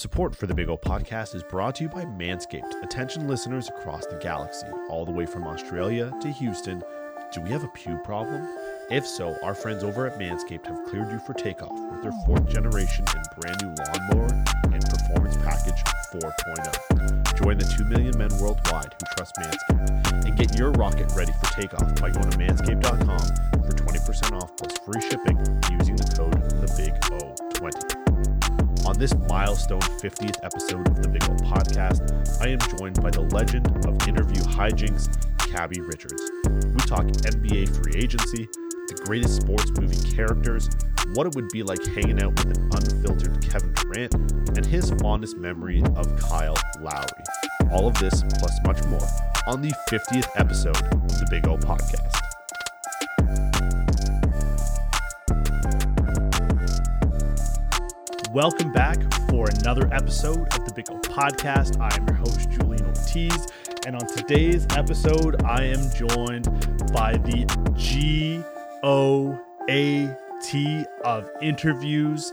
Support for the Big O podcast is brought to you by Manscaped. Attention listeners across the galaxy, all the way from Australia to Houston. Do we have a pube problem? If so, our friends over at Manscaped have cleared you for takeoff with their fourth generation and brand new lawnmower and performance package 4.0. Join the 2 million men worldwide who trust Manscaped and get your rocket ready for takeoff by going to manscaped.com for 20% off plus free shipping using the code The THEBIGO20. On this milestone 50th episode of the Big O Podcast, I am joined by the legend of interview hijinks, Cabbie Richards. We talk NBA free agency, the greatest sports movie characters, what it would be like hanging out with an unfiltered Kevin Durant, and his fondest memory of Kyle Lowry. All of this, plus much more, on the 50th episode of the Big O Podcast. Welcome back for another episode of the Big O Podcast. I am your host, Julian Ortiz, and on today's episode, I am joined by the G O A T of interviews.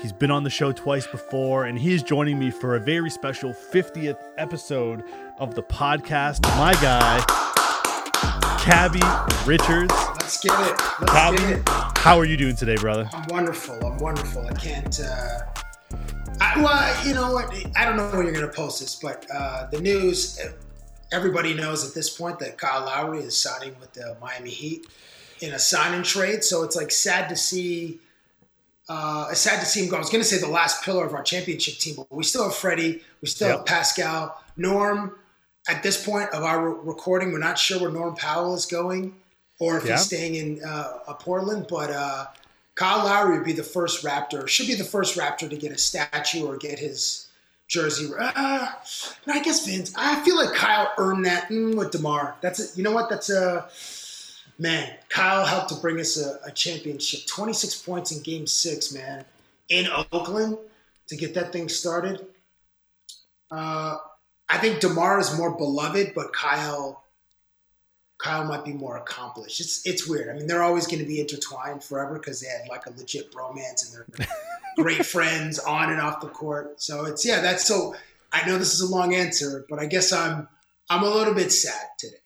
He's been on the show twice before, and he is joining me for a very special 50th episode of the podcast. My guy, Cabbie Richards. Let's get it. Let's Cabbie, get it. How are you doing today, brother? I'm wonderful. I'm wonderful. I can't. Uh, I, well, you know what? I don't know when you're going to post this, but uh, the news. Everybody knows at this point that Kyle Lowry is signing with the Miami Heat in a sign and trade. So it's like sad to see. Uh, it's sad to see him go. I was going to say the last pillar of our championship team, but we still have Freddie. We still Yep. have Pascal. Norm, at this point of our re- recording, we're not sure where Norm Powell is going or if Yeah. he's staying in uh, uh, Portland. But uh, Kyle Lowry would be the first Raptor, should be the first Raptor to get a statue or get his jersey. Uh, I guess Vince. I feel like Kyle earned that mm, with Demar. That's a, you know what? That's a man. Kyle helped to bring us a, a championship. Twenty six points in Game Six, man, in Oakland to get that thing started. Uh, I think Demar is more beloved, but Kyle. Kyle might be more accomplished. It's it's weird. I mean, they're always going to be intertwined forever because they had like a legit bromance and they're great friends on and off the court. So it's yeah, that's so. I know this is a long answer, but I guess I'm I'm a little bit sad today.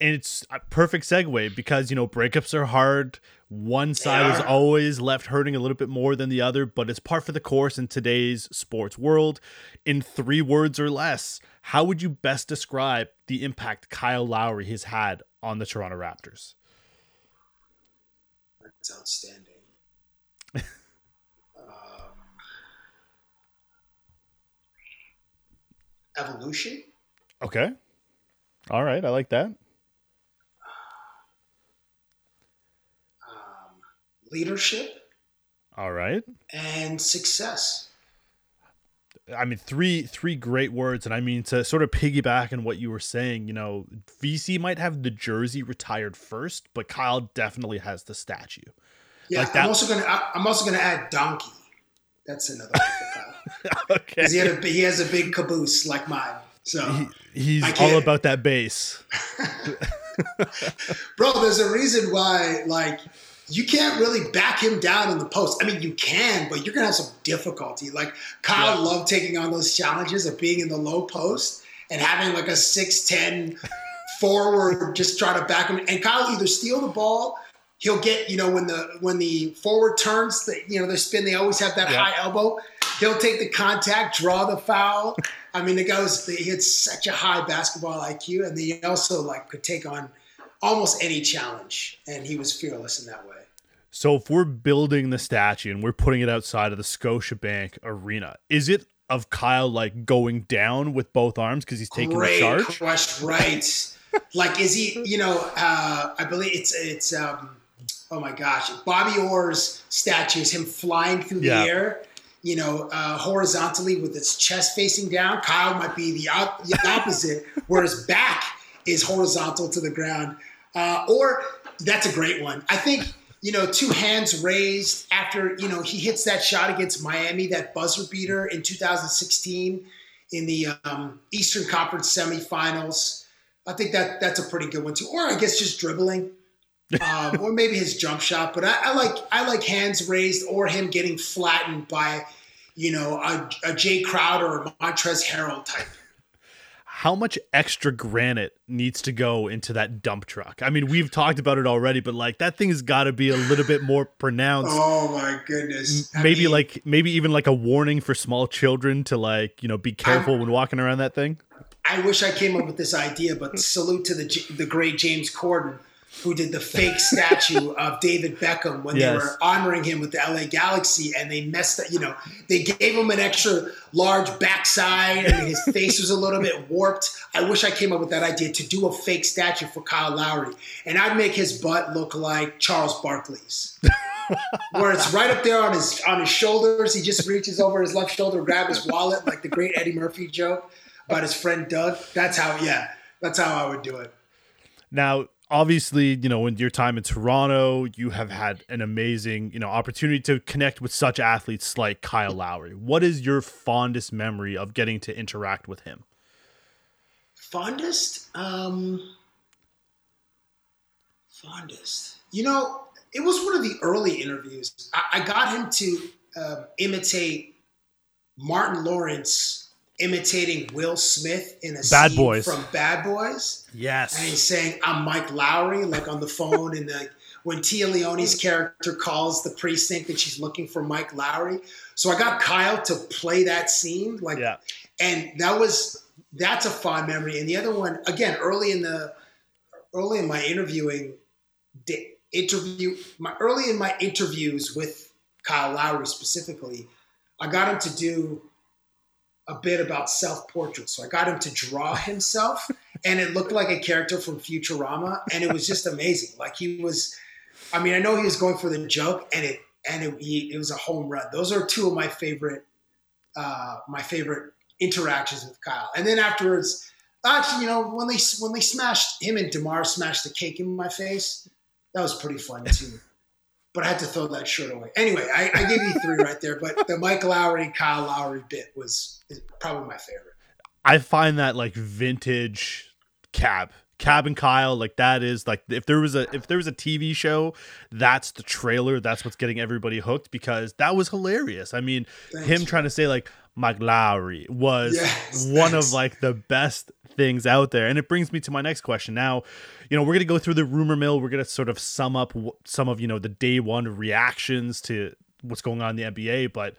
and it's a perfect segue because you know breakups are hard one side is always left hurting a little bit more than the other but it's par for the course in today's sports world. In three words or less how would you best describe the impact kyle lowry has had on the toronto raptors? That's outstanding. um, evolution. okay. All right i like that leadership all right and success. I mean, three three great words, and I mean to sort of piggyback on what you were saying. You know, VC might have the jersey retired first, but Kyle definitely has the statue. Yeah, Like that- I'm also gonna I- I'm also gonna add donkey. That's another one for Kyle. okay, he, a, he has a big caboose like mine. So, He- he's all about that bass. bro, there's a reason why like you can't really back him down in the post. I mean, you can, but you're gonna have some difficulty. Like Kyle Yeah. loved taking on those challenges of being in the low post and having like a six ten forward just try to back him. And Kyle either steal the ball. He'll get, you know, when the when the forward turns, the, you know, they spin. They always have that Yeah. high elbow. He'll take the contact, draw the foul. I mean, the guy was he had such a high basketball IQ, and he also like could take on almost any challenge, and he was fearless in that way. So if we're building the statue and we're putting it outside of the Scotiabank Arena, is it of Kyle like going down with both arms because he's taking Great the charge? question, right? like, is he? You know, uh, I believe it's it's. Um, oh my gosh, Bobby Orr's statue is him flying through the air. You know, uh, horizontally with his chest facing down. Kyle might be the, op- the opposite, where his back is horizontal to the ground. Uh, or that's a great one. I think you know, two hands raised after you know he hits that shot against Miami, that buzzer beater in 2016 in the um, Eastern Conference semifinals. I think that that's a pretty good one too. Or I guess just dribbling, um, or maybe his jump shot. But I, I like I like hands raised or him getting flattened by you know, a, a Jae Crowder or Montrezl Harrell type how much extra granite needs to go into that dump truck? I mean, we've talked about it already, but like that thing has got to be a little bit more pronounced. Oh my goodness. I maybe mean, like maybe even like a warning for small children to like, you know, be careful I'm, when walking around that thing. I wish I came up with this idea, but salute to the the great James Corden who did the fake statue of David Beckham when yes. they were honoring him with the LA Galaxy, and they messed up. You know, they gave him an extra large backside, and his face was a little bit warped. I wish I came up with that idea to do a fake statue for Kyle Lowry, and I'd make his butt look like Charles Barkley's. where it's right up there on his on his shoulders. He just reaches over his left shoulder, grab his wallet, like the great Eddie Murphy joke about his friend Doug. That's how, yeah, that's how I would do it. Now, obviously, you know, in your time in Toronto, you have had an amazing, you know, opportunity to connect with such athletes like Kyle Lowry. What is your fondest memory of getting to interact with him? Fondest? Um fondest. You know, it was one of the early interviews. I, I got him to uh, imitate Martin Lawrence imitating Will Smith in a Bad Boys from Bad Boys. Yes, and he's saying, "I'm Mike Lowry," like on the phone, and the when Téa Leoni's character calls the precinct and she's looking for Mike Lowry. So I got Kyle to play that scene, like, yeah. and that was that's a fond memory. And the other one, again, early in the early in my interviewing interview, my early in my interviews with Kyle Lowry specifically, I got him to do a bit about self portrait. So I got him to draw himself, and it looked like a character from Futurama, and it was just amazing. Like he was, I mean, I know he was going for the joke, and it and it, he, it was a home run. Those are two of my favorite, uh, my favorite interactions with Kyle. And then afterwards, actually, you know, when they when they smashed him and Demar smashed the cake in my face, that was pretty fun too but I had to throw that shirt away. Anyway, I, I gave you three right there, but the Mike Lowry, Kyle Lowry bit was probably my favorite. I find that like vintage cab. Cab and Kyle, like that is like if there was a if there was a TV show, that's the trailer. That's what's getting everybody hooked because that was hilarious. I mean, Thanks. him trying to say like Mike Lowry was yes, one thanks. of like the best things out there. And it brings me to my next question. Now, you know, we're going to go through the rumor mill. We're going to sort of sum up some of, you know, the day one reactions to what's going on in the NBA. But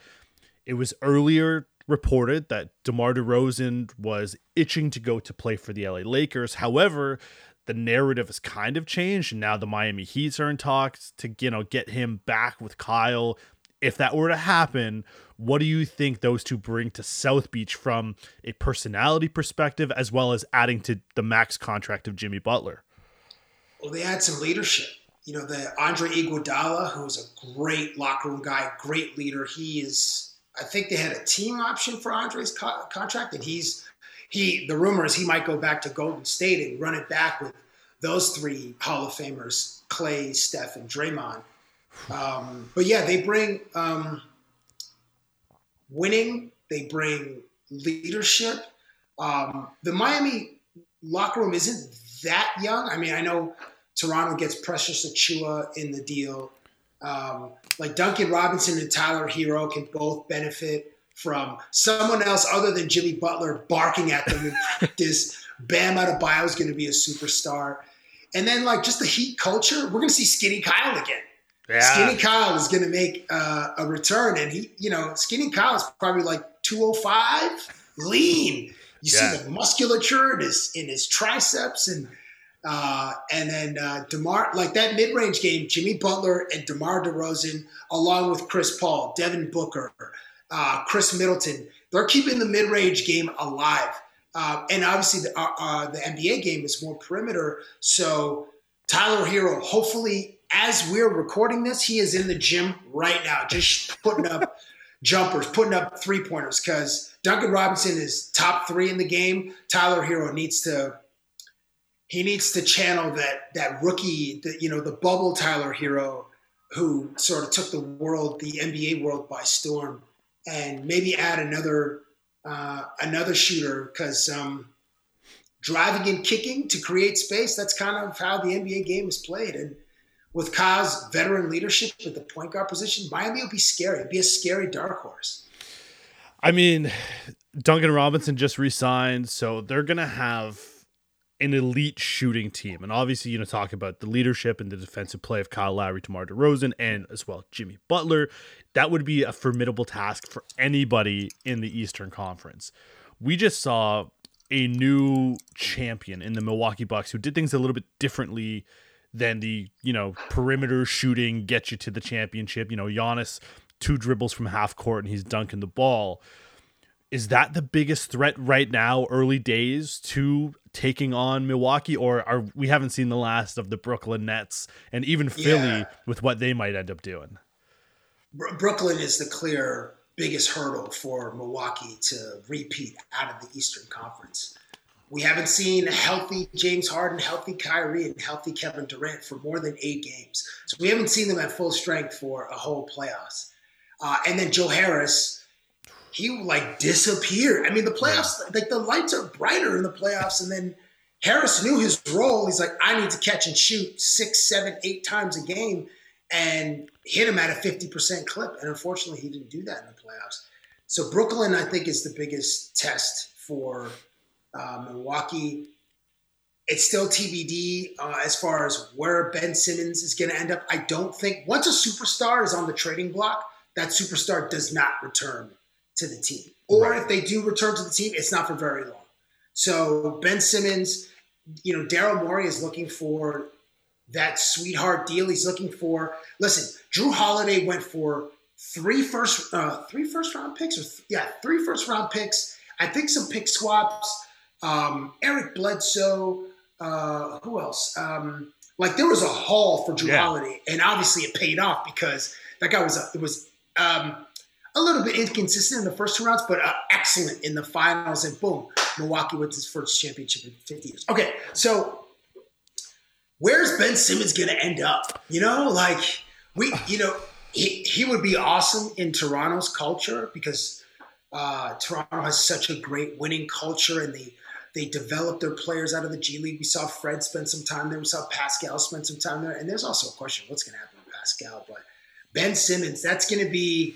it was earlier reported that DeMar DeRozan was itching to go to play for the LA Lakers. However, the narrative has kind of changed and now the Miami Heat are in talks to you know get him back with Kyle if that were to happen, what do you think those two bring to South Beach from a personality perspective, as well as adding to the max contract of Jimmy Butler? Well, they add some leadership. You know, the Andre Iguodala, who's a great locker room guy, great leader. He is. I think they had a team option for Andre's co- contract, and he's he. The rumor is he might go back to Golden State and run it back with those three Hall of Famers: Clay, Steph, and Draymond. Um, but yeah, they bring um, winning. They bring leadership. Um, the Miami locker room isn't that young. I mean, I know Toronto gets Precious Achiuwa in the deal. Um, like Duncan Robinson and Tyler Herro can both benefit from someone else other than Jimmy Butler barking at them in practice. Bam Adebayo is going to be a superstar. And then, like, just the Heat culture, we're going to see Skinny Kyle again. Yeah. Skinny Kyle is going to make uh, a return, and he, you know, Skinny Kyle is probably like 205, lean. You yeah. see the musculature in his in his triceps, and uh, and then uh, Demar, like that mid range game, Jimmy Butler and Demar Derozan, along with Chris Paul, Devin Booker, uh, Khris Middleton, they're keeping the mid range game alive. Uh, and obviously, the, uh, uh, the NBA game is more perimeter. So Tyler Herro, hopefully as we're recording this, he is in the gym right now, just putting up jumpers, putting up three pointers. Because Duncan Robinson is top three in the game. Tyler Herro needs to he needs to channel that that rookie, the, you know, the bubble Tyler Herro who sort of took the world, the NBA world by storm, and maybe add another uh, another shooter because. Um, driving and kicking to create space. That's kind of how the NBA game is played. And with Kyle's veteran leadership at the point guard position, Miami will be scary. It'd be a scary dark horse. I mean, Duncan Robinson just resigned, so they're gonna have an elite shooting team. And obviously, you know, talk about the leadership and the defensive play of Kyle Lowry, DeMar DeRozan, and as well Jimmy Butler. That would be a formidable task for anybody in the Eastern Conference. We just saw a new champion in the Milwaukee Bucks who did things a little bit differently than the, you know, perimeter shooting get you to the championship. You know, Giannis, two dribbles from half court and he's dunking the ball is that the biggest threat right now early days to taking on Milwaukee or are we haven't seen the last of the Brooklyn Nets and even Philly yeah. with what they might end up doing Brooklyn is the clear biggest hurdle for Milwaukee to repeat out of the Eastern Conference we haven't seen healthy James Harden, healthy Kyrie, and healthy Kevin Durant for more than eight games. So we haven't seen them at full strength for a whole playoffs. Uh, and then Joe Harris, he like disappeared. I mean, the playoffs, yeah. like the lights are brighter in the playoffs, and then Harris knew his role. He's like, I need to catch and shoot six, seven, eight times a game, and hit him at a fifty percent clip. And unfortunately, he didn't do that in the playoffs. So Brooklyn, I think, is the biggest test for uh, Milwaukee. It's still TBD uh, as far as where Ben Simmons is going to end up. I don't think once a superstar is on the trading block, that superstar does not return to the team. Or right. if they do return to the team, it's not for very long. So Ben Simmons, you know, Daryl Morey is looking for that sweetheart deal. He's looking for. Listen, Jrue Holiday went for three first, uh, three first round picks, or th- yeah, three first round picks. I think some pick swaps. Um, Eric Bledsoe. Uh, who else? Um, like there was a haul for Jrue yeah. Holiday, and obviously it paid off because that guy was a, it was um, a little bit inconsistent in the first two rounds, but uh, excellent in the finals. And boom, Milwaukee wins his first championship in 50 years. Okay, so where's Ben Simmons going to end up? You know, like we, you know, he, he would be awesome in Toronto's culture because uh, Toronto has such a great winning culture and they they develop their players out of the G League. We saw Fred spend some time there. We saw Pascal spend some time there. And there's also a question what's going to happen with Pascal. But Ben Simmons, that's going to be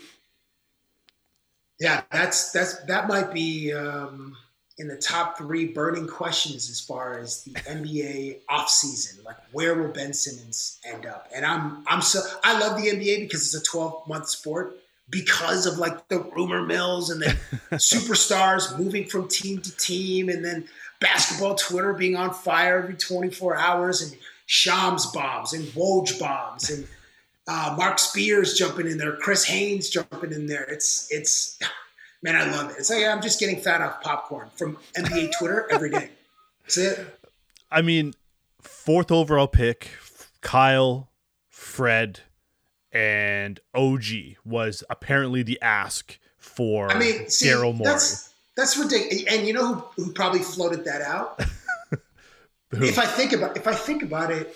yeah, that's that's that might be um, in the top three burning questions as far as the NBA offseason. Like, where will Ben Simmons end up? And I'm I'm so I love the NBA because it's a 12 month sport because of like the rumor mills and the superstars moving from team to team, and then basketball Twitter being on fire every 24 hours, and Shams bombs and Woj bombs and uh, Marc Spears jumping in there, Chris Haynes jumping in there. It's it's man, I love it. It's like I'm just getting fat off popcorn from NBA Twitter every day. That's it. I mean, fourth overall pick, Kyle, Fred, and OG was apparently the ask for I mean, Daryl Morey. That's, that's ridiculous. And you know who, who probably floated that out? if I think about if I think about it,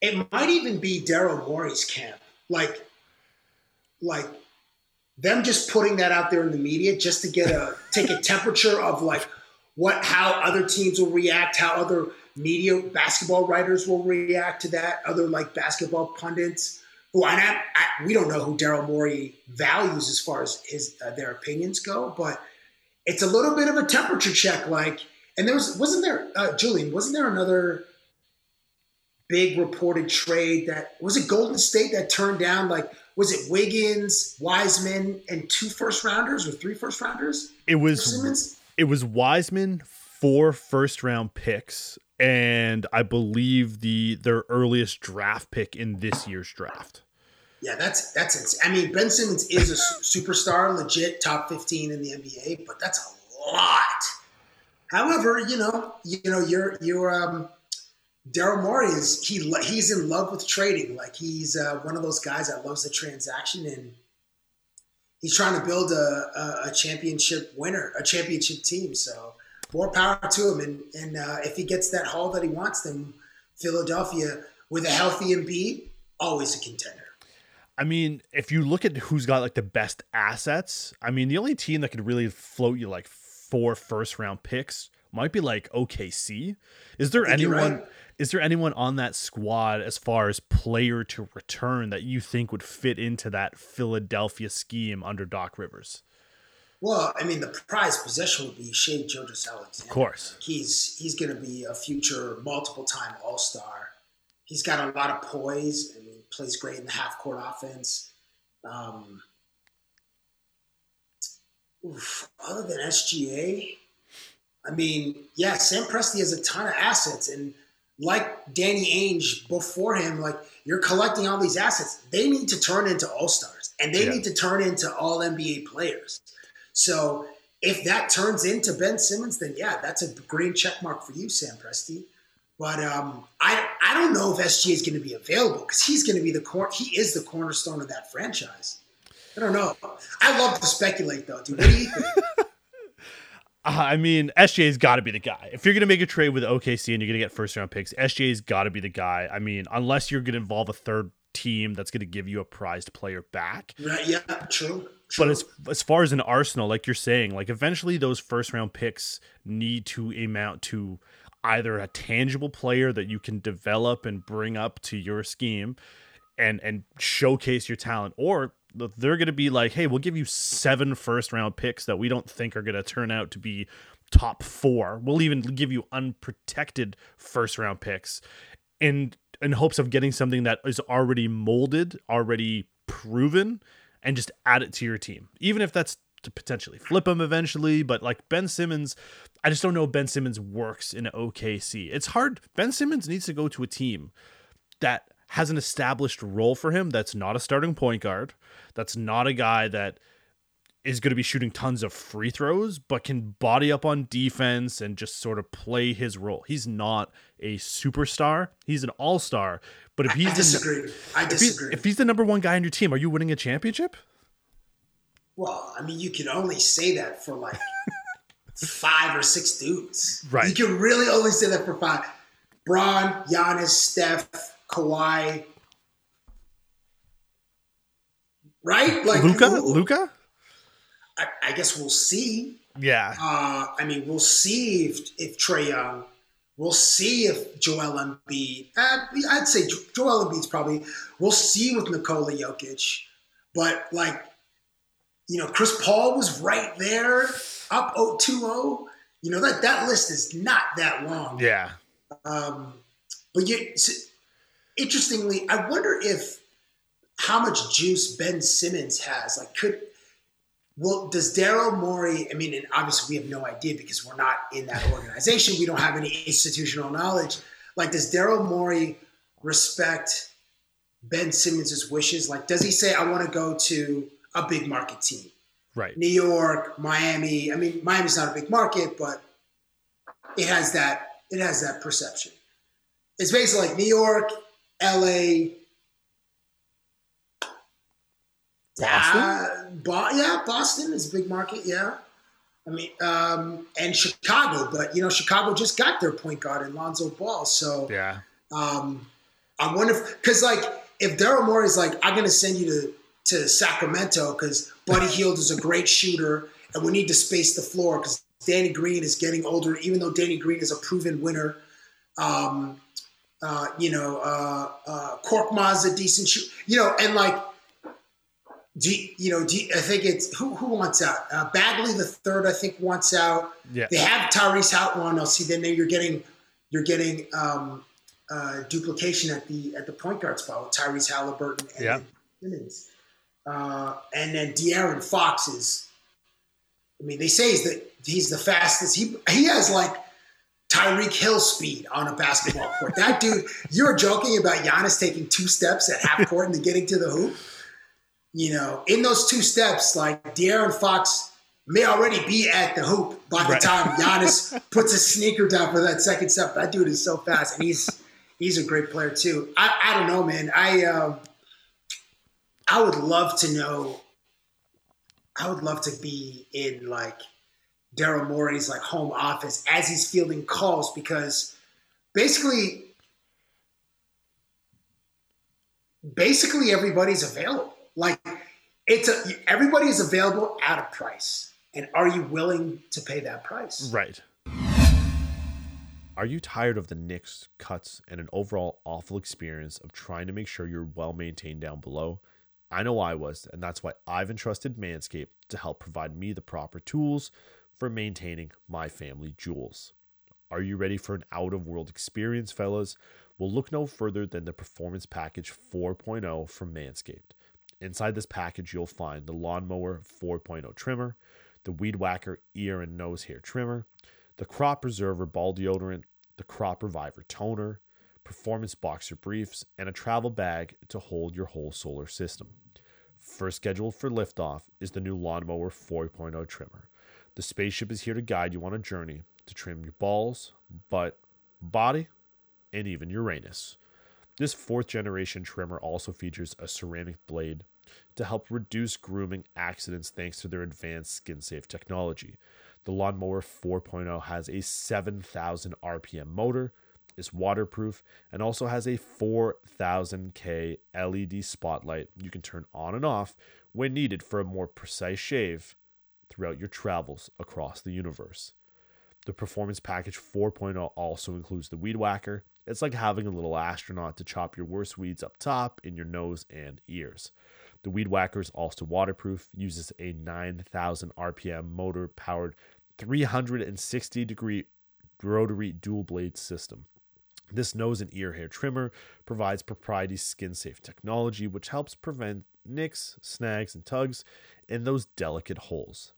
it might even be Daryl Morey's camp. Like, like them just putting that out there in the media just to get a take a temperature of like what how other teams will react, how other media basketball writers will react to that, other like basketball pundits who I, I we don't know who Daryl Morey values as far as his uh, their opinions go, but it's a little bit of a temperature check. Like, and there was wasn't there uh, Julian wasn't there another big reported trade that was it Golden State that turned down like was it Wiggins, Wiseman, and two first rounders or three first rounders? It was it was Wiseman, four first round picks, and I believe the their earliest draft pick in this year's draft. Yeah, that's that's insane. I mean, Ben Simmons is a superstar, legit top fifteen in the NBA, but that's a lot. However, you know, you know, you're you're um, Daryl Morey is he he's in love with trading. Like he's uh, one of those guys that loves the transaction, and he's trying to build a, a, a championship winner, a championship team. So more power to him. And and uh, if he gets that haul that he wants, then Philadelphia with a healthy Embiid, always a contender. I mean, if you look at who's got like the best assets, I mean, the only team that could really float you like four first round picks might be like OKC. Is there anyone right. is there anyone on that squad as far as player to return that you think would fit into that Philadelphia scheme under Doc Rivers? Well, I mean, the prize possession would be Shai Gilgeous-Alexander. Of course, he's he's going to be a future multiple time All Star. He's got a lot of poise. I mean, plays great in the half court offense. Um, oof, other than SGA, I mean, yeah, Sam Presti has a ton of assets, and like Danny Ainge before him, like you're collecting all these assets. They need to turn into all stars, and they yeah. need to turn into all NBA players. So if that turns into Ben Simmons, then yeah, that's a green check mark for you, Sam Presti. But um, I I don't know if SGA is going to be available because he's going to be the core. He is the cornerstone of that franchise. I don't know. I love to speculate though, dude. What do you think? I mean, SGA's got to be the guy. If you're going to make a trade with OKC and you're going to get first round picks, SGA's got to be the guy. I mean, unless you're going to involve a third team that's going to give you a prized player back. Right, yeah, true. But as as far as an arsenal, like you're saying, like eventually those first round picks need to amount to either a tangible player that you can develop and bring up to your scheme and and showcase your talent or they're going to be like hey we'll give you seven first round picks that we don't think are going to turn out to be top 4 we'll even give you unprotected first round picks in in hopes of getting something that is already molded already proven and just add it to your team even if that's to potentially flip him eventually but like Ben Simmons I just don't know Ben Simmons works in OKC. It's hard. Ben Simmons needs to go to a team that has an established role for him that's not a starting point guard, that's not a guy that is going to be shooting tons of free throws, but can body up on defense and just sort of play his role. He's not a superstar. He's an all star. But if he's I disagree. The, I disagree. If, he, if he's the number one guy on your team, are you winning a championship? Well, I mean, you can only say that for like five or six dudes. Right. You can really only say that for five. Bron, Giannis, Steph, Kawhi. Right? Like Luca? Luka? I, I, guess we'll see. Yeah. Uh, I mean, we'll see if, if Trae Young. We'll see if Joel Embiid. Uh, I'd say Joel Embiid's probably. We'll see with Nikola Jokic. But like, you know, Chris Paul was right there up 2-0. You know that that list is not that long. Yeah. Um, but you, interestingly, I wonder if how much juice Ben Simmons has. Like, could well does Daryl Morey? I mean, and obviously we have no idea because we're not in that organization. we don't have any institutional knowledge. Like, does Daryl Morey respect Ben Simmons' wishes? Like, does he say, "I want to go to a big market team"? right? New York, Miami. I mean, Miami's not a big market, but it has that it has that perception. It's basically like New York, L.A. Boston? Uh, Bo- yeah, Boston is a big market. Yeah, I mean, um, and Chicago, but you know, Chicago just got their point guard in Lonzo Ball, so yeah. Um, I wonder if because like if Daryl Morey is like, I'm going to send you to to Sacramento because Buddy Hield is a great shooter, and we need to space the floor because Danny Green is getting older. Even though Danny Green is a proven winner, um, uh, you know, uh, uh, Korkmaz a decent shoot. You know, and like, do you know? Do you, I think it's who who wants out? Uh, Bagley the third, I think, wants out. Yeah. They have Tyrese Haliburton. I'll see. Then you're getting you're getting um, uh, duplication at the at the point guard spot with Tyrese Haliburton and yeah. Simmons. Uh, and then De'Aaron Fox is, I mean, they say he's the he's the fastest. He he has like Tyreek Hill speed on a basketball court. That dude, you're joking about Giannis taking two steps at half court and then getting to the hoop. You know, in those two steps, like De'Aaron Fox may already be at the hoop by the right. time Giannis puts a sneaker down for that second step. That dude is so fast, and he's he's a great player too. I, I don't know, man. I um, I would love to know. I would love to be in like Daryl Morey's like home office as he's fielding calls because basically, basically everybody's available. Like it's a everybody is available at a price, and are you willing to pay that price? Right. Are you tired of the nicks, cuts, and an overall awful experience of trying to make sure you're well maintained down below? I know I was, and that's why I've entrusted Manscaped to help provide me the proper tools for maintaining my family jewels. Are you ready for an out of world experience, fellas? Well, look no further than the Performance Package 4.0 from Manscaped. Inside this package, you'll find the Lawnmower 4.0 trimmer, the Weed Whacker ear and nose hair trimmer, the Crop Preserver ball deodorant, the Crop Reviver toner, performance boxer briefs, and a travel bag to hold your whole solar system. First scheduled for liftoff is the new Lawnmower 4.0 trimmer. The spaceship is here to guide you on a journey to trim your balls, butt, body, and even Uranus. This fourth generation trimmer also features a ceramic blade to help reduce grooming accidents thanks to their advanced skin safe technology. The Lawnmower 4.0 has a 7,000 RPM motor, is waterproof, and also has a 4000K LED spotlight you can turn on and off when needed for a more precise shave throughout your travels across the universe. The Performance Package 4.0 also includes the Weed Whacker. It's like having a little astronaut to chop your worst weeds up top in your nose and ears. The Weed Whacker is also waterproof, uses a 9,000 RPM motor powered 360 degree rotary dual blade system. This nose and ear hair trimmer provides proprietary skin safe technology, which helps prevent nicks, snags, and tugs in those delicate holes.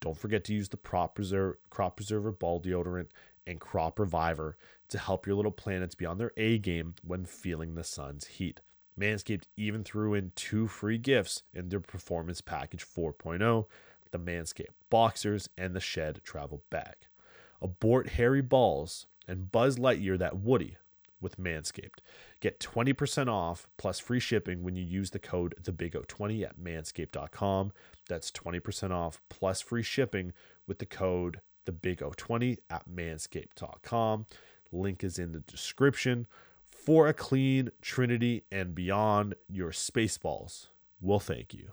Don't forget to use the Preserve, Crop Preserver Ball Deodorant and Crop Reviver to help your little planets be on their A game when feeling the sun's heat. Manscaped even threw in two free gifts in their Performance Package 4.0 the Manscaped Boxers and the Shed Travel Bag. Abort hairy balls and Buzz Lightyear that Woody with Manscaped. Get 20% off plus free shipping when you use the code TheBigO20 at manscaped.com. That's 20% off plus free shipping with the code TheBigO20 at manscaped.com. Link is in the description. For a clean Trinity and beyond, your Spaceballs will thank you.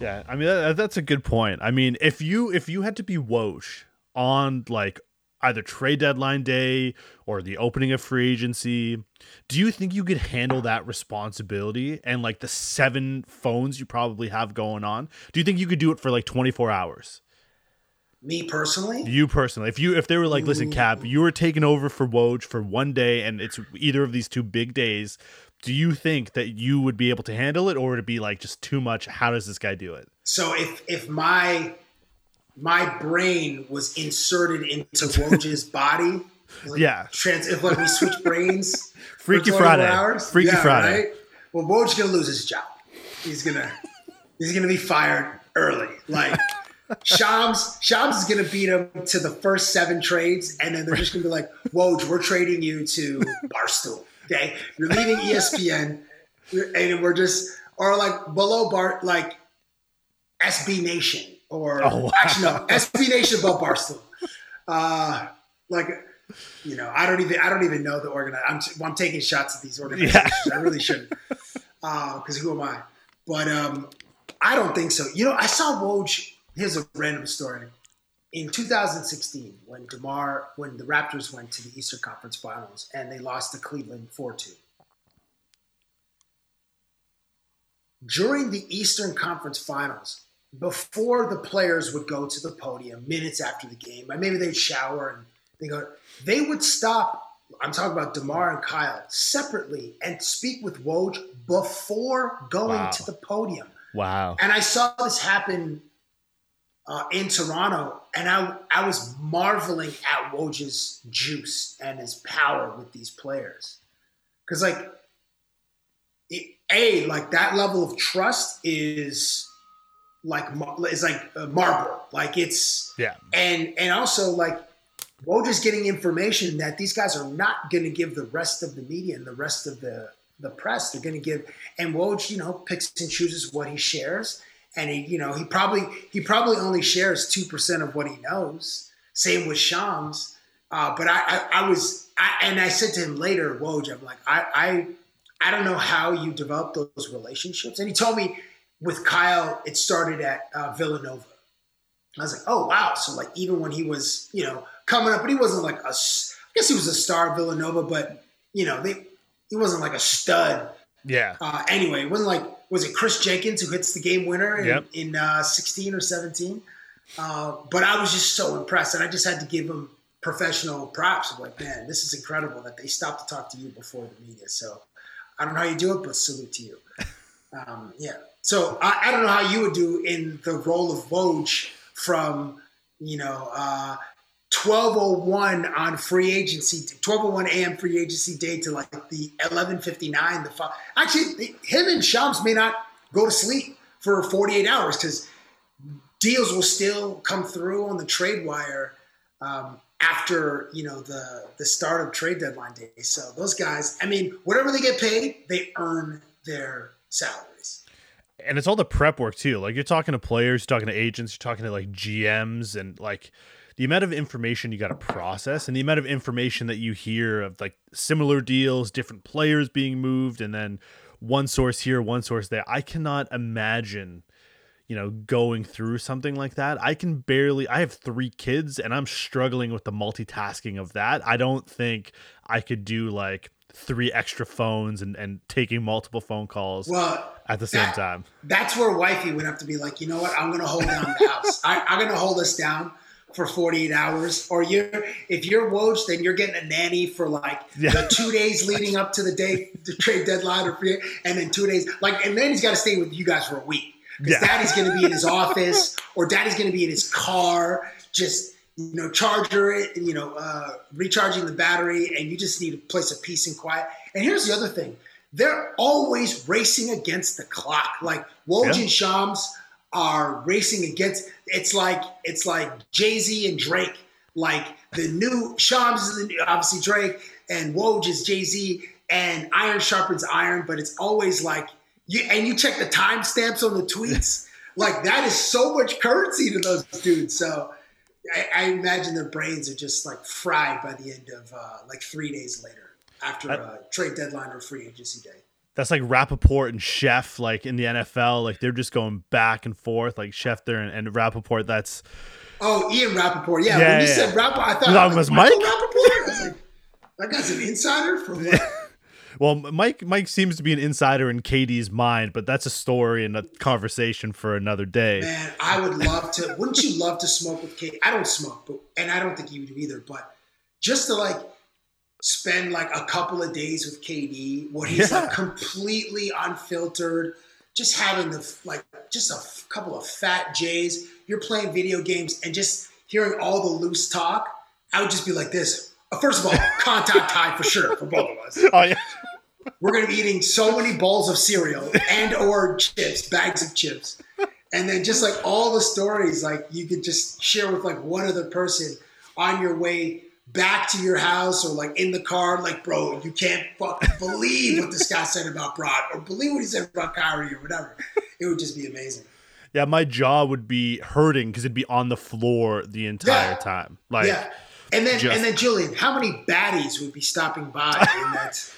Yeah, I mean that, that's a good point. I mean, if you if you had to be Woj on like either trade deadline day or the opening of free agency, do you think you could handle that responsibility and like the seven phones you probably have going on? Do you think you could do it for like 24 hours? Me personally? You personally. If you if they were like, listen, mm. Cap, you were taking over for Woj for one day and it's either of these two big days, do you think that you would be able to handle it or would it be like just too much? How does this guy do it? So if if my my brain was inserted into Woj's body. Like yeah. Trans if like we switch brains. Freaky Friday. Hours. Freaky yeah, Friday. Right? Well, Woj's gonna lose his job. He's gonna he's gonna be fired early. Like Shams Shams is gonna beat him to the first seven trades, and then they're just gonna be like, Woj, we're trading you to Barstool. Okay, you're leaving ESPN, and we're just or like below Bar like SB Nation or oh, wow. actually no, SB Nation above Barstool. Uh, like you know, I don't even I don't even know the organizer. I'm I'm taking shots at these organizations. Yeah. I really shouldn't, because uh, who am I? But um, I don't think so. You know, I saw Woj. Here's a random story. In 2016, when Demar, when the Raptors went to the Eastern Conference Finals and they lost to Cleveland 4-2. During the Eastern Conference Finals, before the players would go to the podium minutes after the game, maybe they'd shower and they go, they would stop. I'm talking about DeMar and Kyle separately and speak with Woj before going wow. to the podium. Wow. And I saw this happen uh, in Toronto, and I, I was marveling at Woj's juice and his power with these players. Because, like, it, A, like that level of trust is like it's like marble. Like it's yeah, and and also like Woj is getting information that these guys are not going to give the rest of the media and the rest of the the press. They're going to give, and Woj, you know, picks and chooses what he shares, and he, you know, he probably he probably only shares two percent of what he knows. Same with Shams. Uh, but I, I, I was, I, and I said to him later, Woj, I'm like, I, I, I don't know how you develop those relationships, and he told me with Kyle, it started at uh, Villanova. I was like, oh wow! So like even when he was you know coming up, but he wasn't like a. I guess he was a star of Villanova, but you know, they he wasn't like a stud. Yeah. Uh, anyway, it wasn't like was it Kris Jenkins who hits the game winner in, Yep. in uh, 16 or 17? Uh, but I was just so impressed, and I just had to give him professional props. I'm like, man, this is incredible that they stopped to talk to you before the media. So I don't know how you do it, but salute to you. Um, yeah. So I, I don't know how you would do in the role of Woj from, you know, uh, 1201 on free agency, 1201 a.m. free agency day to like the 1159. The fo- actually, him and Shams may not go to sleep for 48 hours because deals will still come through on the trade wire um, after you know the the start of trade deadline day. So those guys, I mean, whatever they get paid, they earn their salaries. and it's all the prep work too. Like you're talking to players, you're talking to agents, you're talking to like GMs, and like the amount of information you got to process, and the amount of information that you hear of like similar deals, different players being moved, and then one source here, one source there. I cannot imagine, you know, going through something like that. I can barely. I have three kids, and I'm struggling with the multitasking of that. I don't think I could do like three extra phones and, and taking multiple phone calls Well, at the same that- time. that's where wifey would have to be like, you know what? I'm going to hold down the house. I, I'm going to hold us down for 48 hours. Or you're, if you're Woj, then you're getting a nanny for like Yeah. the two days leading up to the day, the trade deadline, or free, and then two days. Like, and then he's got to stay with you guys for a week because Yeah. daddy's going to be in his office or daddy's going to be in his car, just you know, charger it, you know, uh, recharging the battery, and you just need a place of peace and quiet. And here's the other thing: they're always racing against the clock. Like Woj Yeah. and Shams are racing against. It's like it's like Jay Z and Drake. Like the new Shams is the new, obviously Drake, and Woj is Jay Z, and iron sharpens iron. But it's always like you and you check the timestamps on the tweets. like that is so much currency to those dudes. So. I, I imagine their brains are just like fried by the end of uh, like three days later after I- a trade deadline or free agency day. That's like Rapoport and Chef, like in the NFL, like they're just going back and forth, like Chef there and, and Rapoport. That's Oh, Ian Rapoport. Yeah, Yeah, when you yeah, said. Rappaport, I thought it was Mike? Rapaport. I was like, that guy's an insider for what? well, Mike. Mike seems to be an insider in KD's mind, but that's a story and a conversation for another day. Man, I would love to. Wouldn't you love to smoke with Katie? I don't smoke, but and I don't think you do either. But just to like spend like a couple of days with KD, where he's Yeah. like completely unfiltered, just having the like just a f- couple of fat J's. You're playing video games and just hearing all the loose talk. I would just be like this. Uh, First of all, contact high for sure for both of us. Oh yeah, We're to be eating so many bowls of cereal and or chips, bags of chips. And then just like all the stories like you could just share with like one other person on your way back to your house or like in the car like bro, you can't fucking believe what this guy said about Broad or believe what he said about Kyrie or whatever. It would just be amazing. yeah. My jaw would be hurting because it'd be on the floor the entire Yeah. time. Like, yeah. And then just- and then Julian, how many baddies would be stopping by in that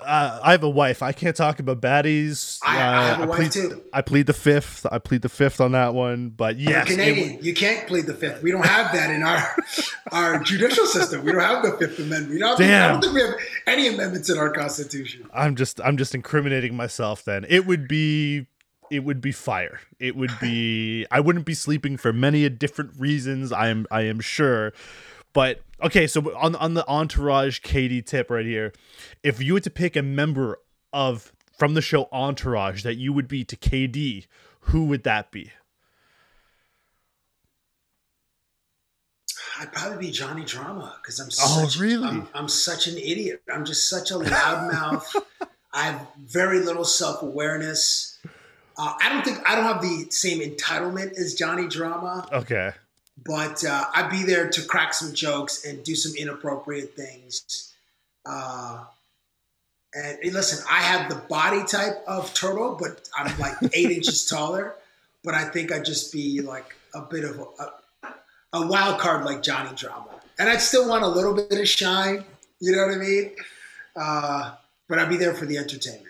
uh, I have a wife. I can't talk about baddies. I- I Uh, have a wife plead, too. I plead the fifth. I plead the fifth on that one. But yes, You're Canadian. you can't plead the fifth. We don't have that in our our judicial system. We don't have the Fifth Amendment. We don't, I don't think we have any amendments in our Constitution. I'm just I'm just incriminating myself then. It would be it would be fire. It would be I wouldn't be sleeping for many different reasons, I am I am sure. But okay, so on on the entourage KD tip right here, if you were to pick a member of from the show Entourage that you would be to KD, who would that be? I'd probably be Johnny Drama because I'm Oh, such really? I'm, I'm such an idiot. I'm just such a loudmouth. I have very little self awareness. Uh, I don't think I don't have the same entitlement as Johnny Drama. Okay. But uh, I'd be there to crack some jokes and do some inappropriate things. Uh, and listen, I have the body type of turtle, but I'm like eight inches taller. But I think I'd just be like a bit of a, a, a wild card like Johnny Drama. And I'd still want a little bit of shine, you know what I mean? Uh, but I'd be there for the entertainment.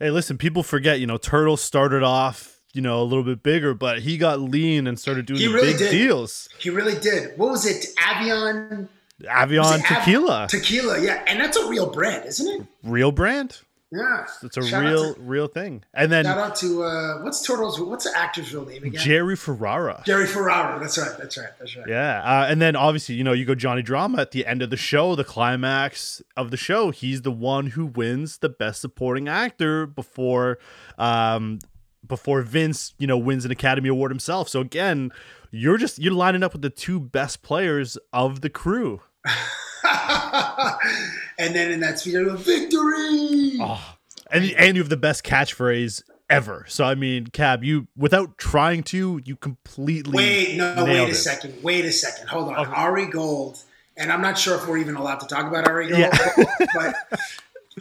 Hey, listen, people forget, you know, Turtle started off you know, a little bit bigger, but he got lean and started doing really big did. deals. He really did. What was it? Avion Avion it Av- tequila, tequila, yeah, and that's a real brand, isn't it? real brand. Yeah, It's a Shout real, to- real thing. And then Shout out to uh, what's Turtle's? What's the actor's real name again? Jerry Ferrara. Jerry Ferrara. That's right. That's right. That's right. Yeah, uh, and then obviously, you know, you go Johnny Drama at the end of the show, the climax of the show. He's the one who wins the Best Supporting Actor before, um, before Vince, you know, wins an Academy Award himself. So again, you're just you're lining up with the two best players of the crew. and then in that spirit of victory. Oh, and and you have the best catchphrase ever. So I mean, Cab, you without trying to, you completely Wait, no, wait a it. second. Wait a second. Hold on. Okay. Ari Gold, and I'm not sure if we're even allowed to talk about Ari Gold, Yeah. but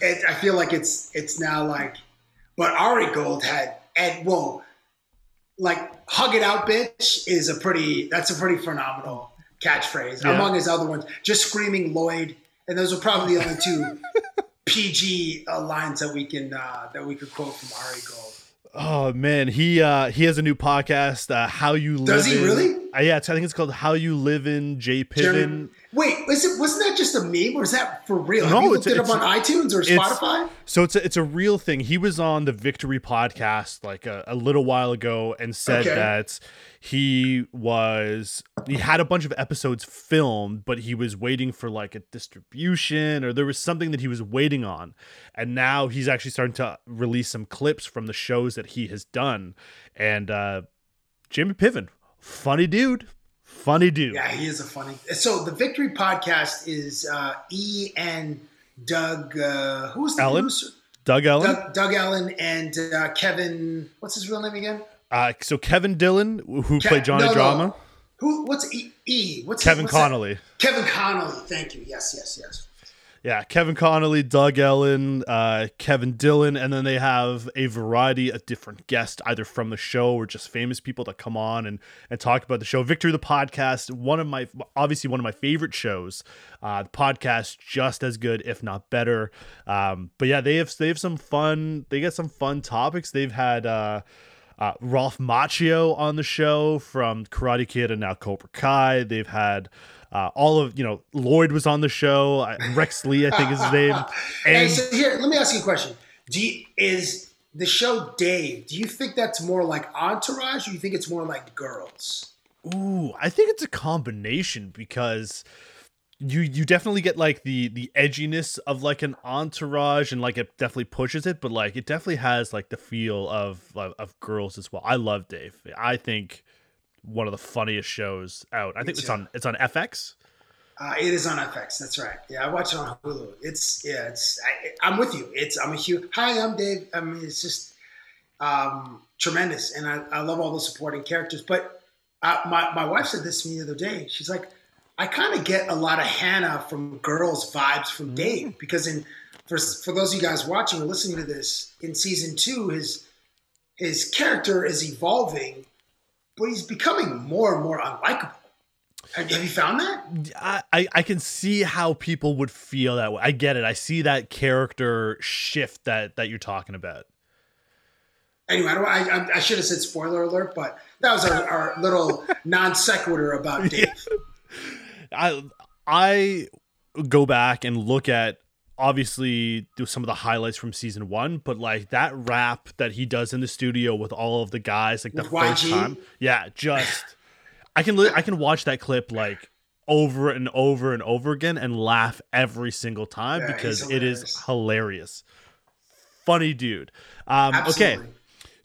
it, I feel like it's it's now like, but Ari Gold had and whoa, like hug it out, bitch, is a pretty that's a pretty phenomenal catchphrase Yeah. among his other ones. Just screaming Lloyd, and those are probably the only two PG uh, lines that we can uh, that we could quote from Ari Gold. Oh man, he uh he has a new podcast, uh How You Live Does he in- really? Uh, yeah, I think it's called How You Live in J Piven. Wait, is it wasn't that just a meme or is that for real? No, Have you it's- looked it up on iTunes or Spotify? So it's a, it's a real thing. He was on the Victory podcast like a, a little while ago and said Okay. that he was he had a bunch of episodes filmed, but he was waiting for like a distribution or there was something that he was waiting on. And now he's actually starting to release some clips from the shows that he has done. And uh Jimmy Piven, funny dude. Funny dude. Yeah, he is a funny. So the Victory podcast is uh, E and Doug. Uh, who's the Ellin? producer? Doug Ellin Doug, Doug Ellin and uh, Kevin. What's his real name again? Uh, so Kevin Dillon, who Ke- played Johnny no, no. Drama, Who? What's E? E? What's Kevin what's that? Connolly. Kevin Connolly. Thank you. Yes, yes, yes. Yeah, Kevin Connolly, Doug Ellin, uh, Kevin Dillon, and then they have a variety of different guests, either from the show or just famous people that come on and and talk about the show. Victory the podcast, one of my obviously one of my favorite shows. Uh, the podcast just as good, if not better. Um, but yeah, they have they have some fun. They get some fun topics. They've had. Uh, uh, Ralph Macchio on the show from Karate Kid and now Cobra Kai. They've had uh, all of you know Lloyd was on the show. Rex Lee, I think is his name. hey, And so here, let me ask you a question. Do you, is the show Dave? Do you think that's more like Entourage, or do you think it's more like Girls? ooh, I think it's a combination because you you definitely get like the the edginess of like an entourage and like it definitely pushes it, but like it definitely has like the feel of of, of girls as well. I love Dave. I think one of the funniest shows out. I think it's on it's on FX. Uh, it is on FX. That's right. Yeah, I watch it on Hulu. It's yeah. It's I, I'm with you. It's I'm a huge. Hi, I'm Dave. I mean, it's just um, tremendous, and I, I love all the supporting characters. But uh, my my wife said this to me the other day. She's like, I kind of get a lot of Hannah from Girls vibes from mm. Dave because in for for those of you guys watching or listening to this in season two, his his character is evolving, but he's becoming more and more unlikable. Have, you found that? I, I I can see how people would feel that way. I get it. I see that character shift that that you're talking about. Anyway, I, don't, I, I- should have said spoiler alert, but that was our, our little non sequitur about Dave. I I go back and look at obviously do some of the highlights from season one, but like that rap that he does in the studio with all of the guys, like the first time, yeah, just I can I can watch that clip like over and over and over again and laugh every single time Yeah, because it is hilarious. Funny dude. Um, okay.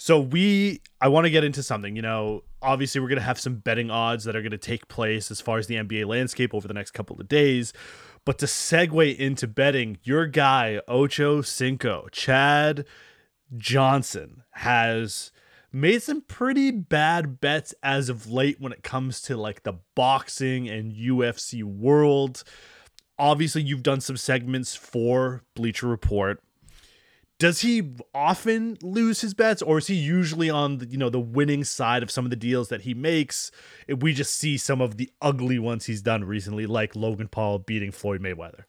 So we I want to get into something, you know, obviously we're going to have some betting odds that are going to take place as far as the NBA landscape over the next couple of days. But to segue into betting, your guy Ocho Cinco, Chad Johnson has made some pretty bad bets as of late when it comes to like the boxing and UFC world. Obviously, you've done some segments for Bleacher Report does he often lose his bets or is he usually on the you know the winning side of some of the deals that he makes we just see some of the ugly ones he's done recently like logan paul beating floyd mayweather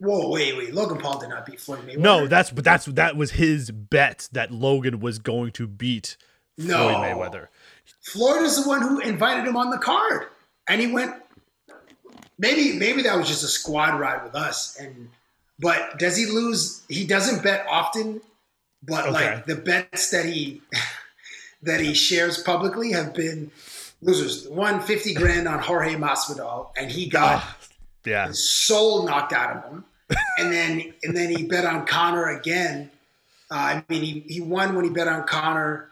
Whoa, wait, wait. Logan Paul did not beat Floyd Mayweather. No, that's but that's that was his bet that Logan was going to beat No. Floyd Mayweather. Floyd is the one who invited him on the card, and he went. Maybe maybe that was just a squad ride with us, and but does he lose? He doesn't bet often, but Okay. like the bets that he that he shares publicly have been losers. One fifty grand on Jorge Masvidal, and he got Yeah. his soul knocked out of him, and then and then he bet on Conor again. Uh, I mean, he, he won when he bet on Conor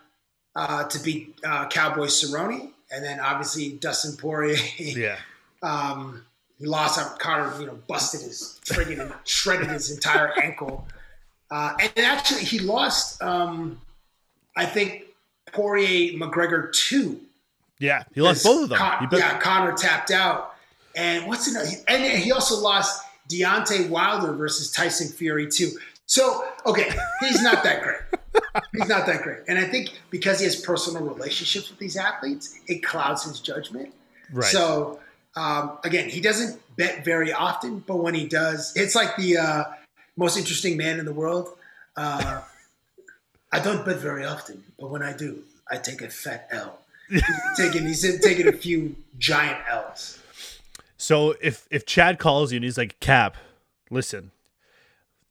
uh, to beat uh, Cowboy Cerrone, and then obviously Dustin Poirier. Yeah. um, he lost out. Conor, you know, busted his friggin' and shredded his entire ankle. Uh, and actually, he lost. Um, I think Poirier McGregor two. Yeah. He lost both of them. Con- bet- yeah, Conor tapped out. And what's another? And he also lost Deontay Wilder versus Tyson Fury too. So okay, he's not that great. he's not that great. And I think because he has personal relationships with these athletes, it clouds his judgment. Right. So um, again, he doesn't bet very often, but when he does, it's like the uh, most interesting man in the world. Uh, I don't bet very often, but when I do, I take a fat L. He's taking he's taking a few giant L's. So if if Chad calls you and he's like, Cap, listen,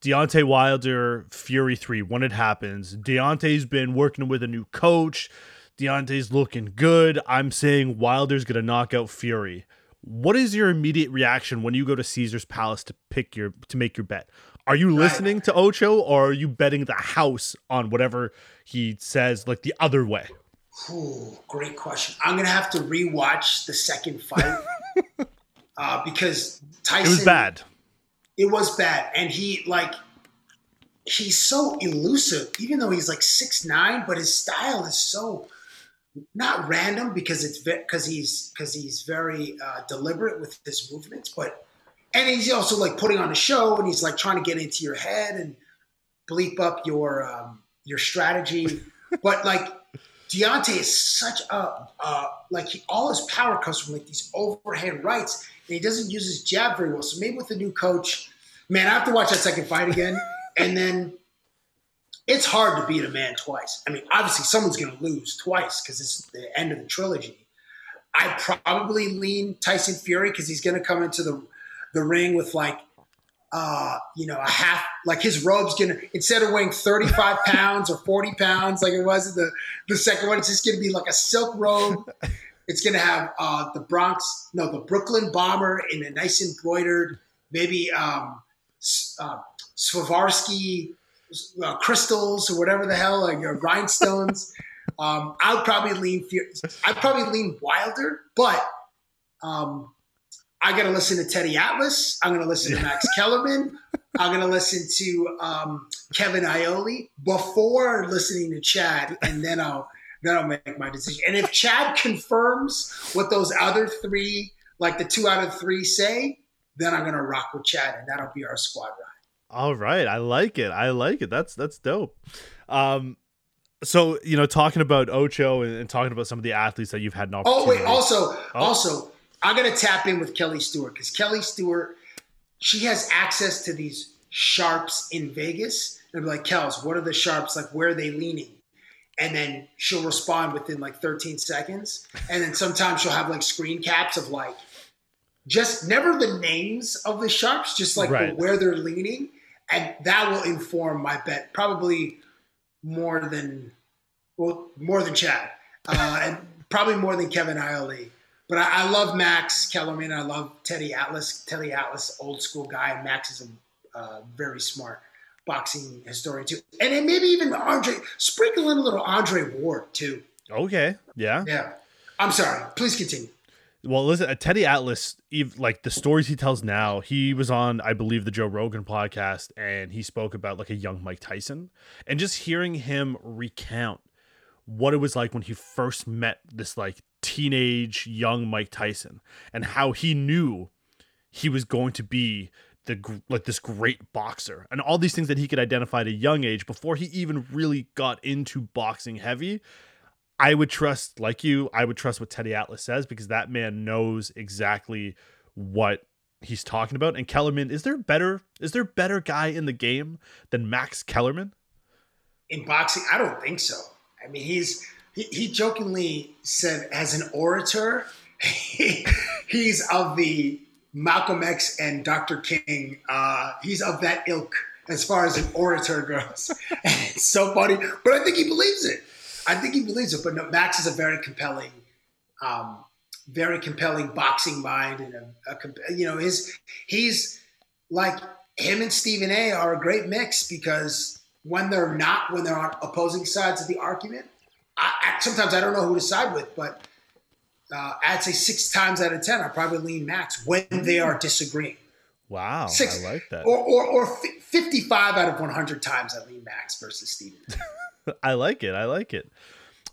Deontay Wilder, Fury 3, when it happens, Deontay's been working with a new coach. Deontay's looking good. I'm saying Wilder's gonna knock out Fury. What is your immediate reaction when you go to Caesar's Palace to pick your to make your bet? Are you listening to Ocho or are you betting the house on whatever he says like the other way? Ooh, great question. I'm gonna have to rewatch the second fight uh, because Tyson. It was bad. It was bad, and he like he's so elusive, even though he's like six nine, but his style is so not random because it's because he's because he's very uh, deliberate with his movements, but and he's also like putting on a show, and he's like trying to get into your head and bleep up your um, your strategy, but like. Deontay is such a uh, like he, all his power comes from like these overhand rights, and he doesn't use his jab very well. So maybe with the new coach, man, I have to watch that second fight again, and then it's hard to beat a man twice. I mean, obviously someone's going to lose twice because it's the end of the trilogy. I probably lean Tyson Fury because he's going to come into the the ring with like uh, you know, a half like his robe's gonna instead of weighing 35 pounds or 40 pounds like it was in the, the second one, it's just gonna be like a silk robe. It's gonna have uh, the Bronx, no, the Brooklyn bomber in a nice embroidered, maybe um, uh, uh, crystals or whatever the hell, like uh, rhinestones. um, I'd probably lean, I'd probably lean Wilder, but um, I got to listen to Teddy Atlas. I'm going to listen to Max Kellerman. I'm going to listen to um, Kevin Iole before listening to Chad, and then I'll then I'll make my decision. And if Chad confirms what those other three, like the two out of three, say, then I'm going to rock with Chad, and that'll be our squad ride. All right, I like it. I like it. That's that's dope. Um, so you know, talking about Ocho and, and talking about some of the athletes that you've had an opportunity. Oh wait, also, also, I'm gonna tap in with Kelly Stewart because Kelly Stewart, she has access to these sharps in Vegas. And be like, Kels, what are the sharps? Like, where are they leaning? And then she'll respond within like 13 seconds. And then sometimes she'll have like screen caps of like, just never the names of the sharps, just like Right. where they're leaning, and that will inform my bet probably more than well more than Chad, uh, and probably more than Kevin Iole. But I, I love Max Kellerman. I love Teddy Atlas. Teddy Atlas, old school guy. Max is a uh, very smart boxing historian too, and then maybe even Andre. Sprinkle in a little Andre Ward too. okay, yeah. Yeah. I'm sorry. Please continue. Well, listen, uh, Teddy Atlas, like the stories he tells now, he was on, I believe, the Joe Rogan podcast, and he spoke about like a young Mike Tyson, and just hearing him recount what it was like when he first met this like teenage young Mike Tyson, and how he knew he was going to be the like this great boxer, and all these things that he could identify at a young age before he even really got into boxing heavy. I would trust, like you, I would trust what Teddy Atlas says because that man knows exactly what he's talking about. And Kellerman, is there better is there better guy in the game than Max Kellerman? In boxing, I don't think so. I mean, he's he, he jokingly said as an orator, he's of the Malcolm X and Dr. King. Uh, he's of that ilk as far as an orator goes. It's so funny, but I think he believes it. I think he believes it. But no, Max is a very compelling, um, very compelling boxing mind, and a, a, you know his he's like him and Stephen A. are a great mix because when they're not when they're on opposing sides of the argument, I, I, sometimes I don't know who to side with, but uh, I'd say six times out of ten, I probably lean Max when they are disagreeing. Wow, Six, I like that. Or, or, or 55 out of 100 times I lean Max versus Steven. I like it. I like it.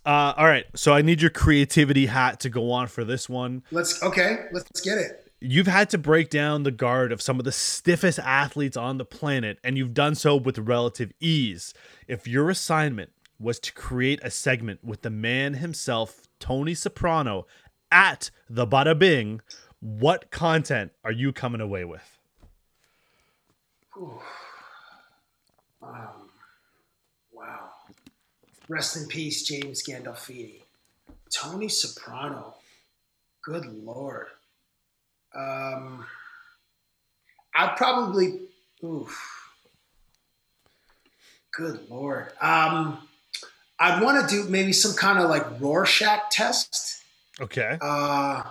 Uh, all right, so I need your creativity hat to go on for this one. Let's okay. Let's get it. You've had to break down the guard of some of the stiffest athletes on the planet, and you've done so with relative ease. If your assignment was to create a segment with the man himself, Tony Soprano, at the Bada Bing, what content are you coming away with? Um, wow. Rest in peace, James Gandolfini. Tony Soprano. Good lord. Um, I'd probably. Oof. Good lord. Um, I'd want to do maybe some kind of like Rorschach test. Okay. Uh,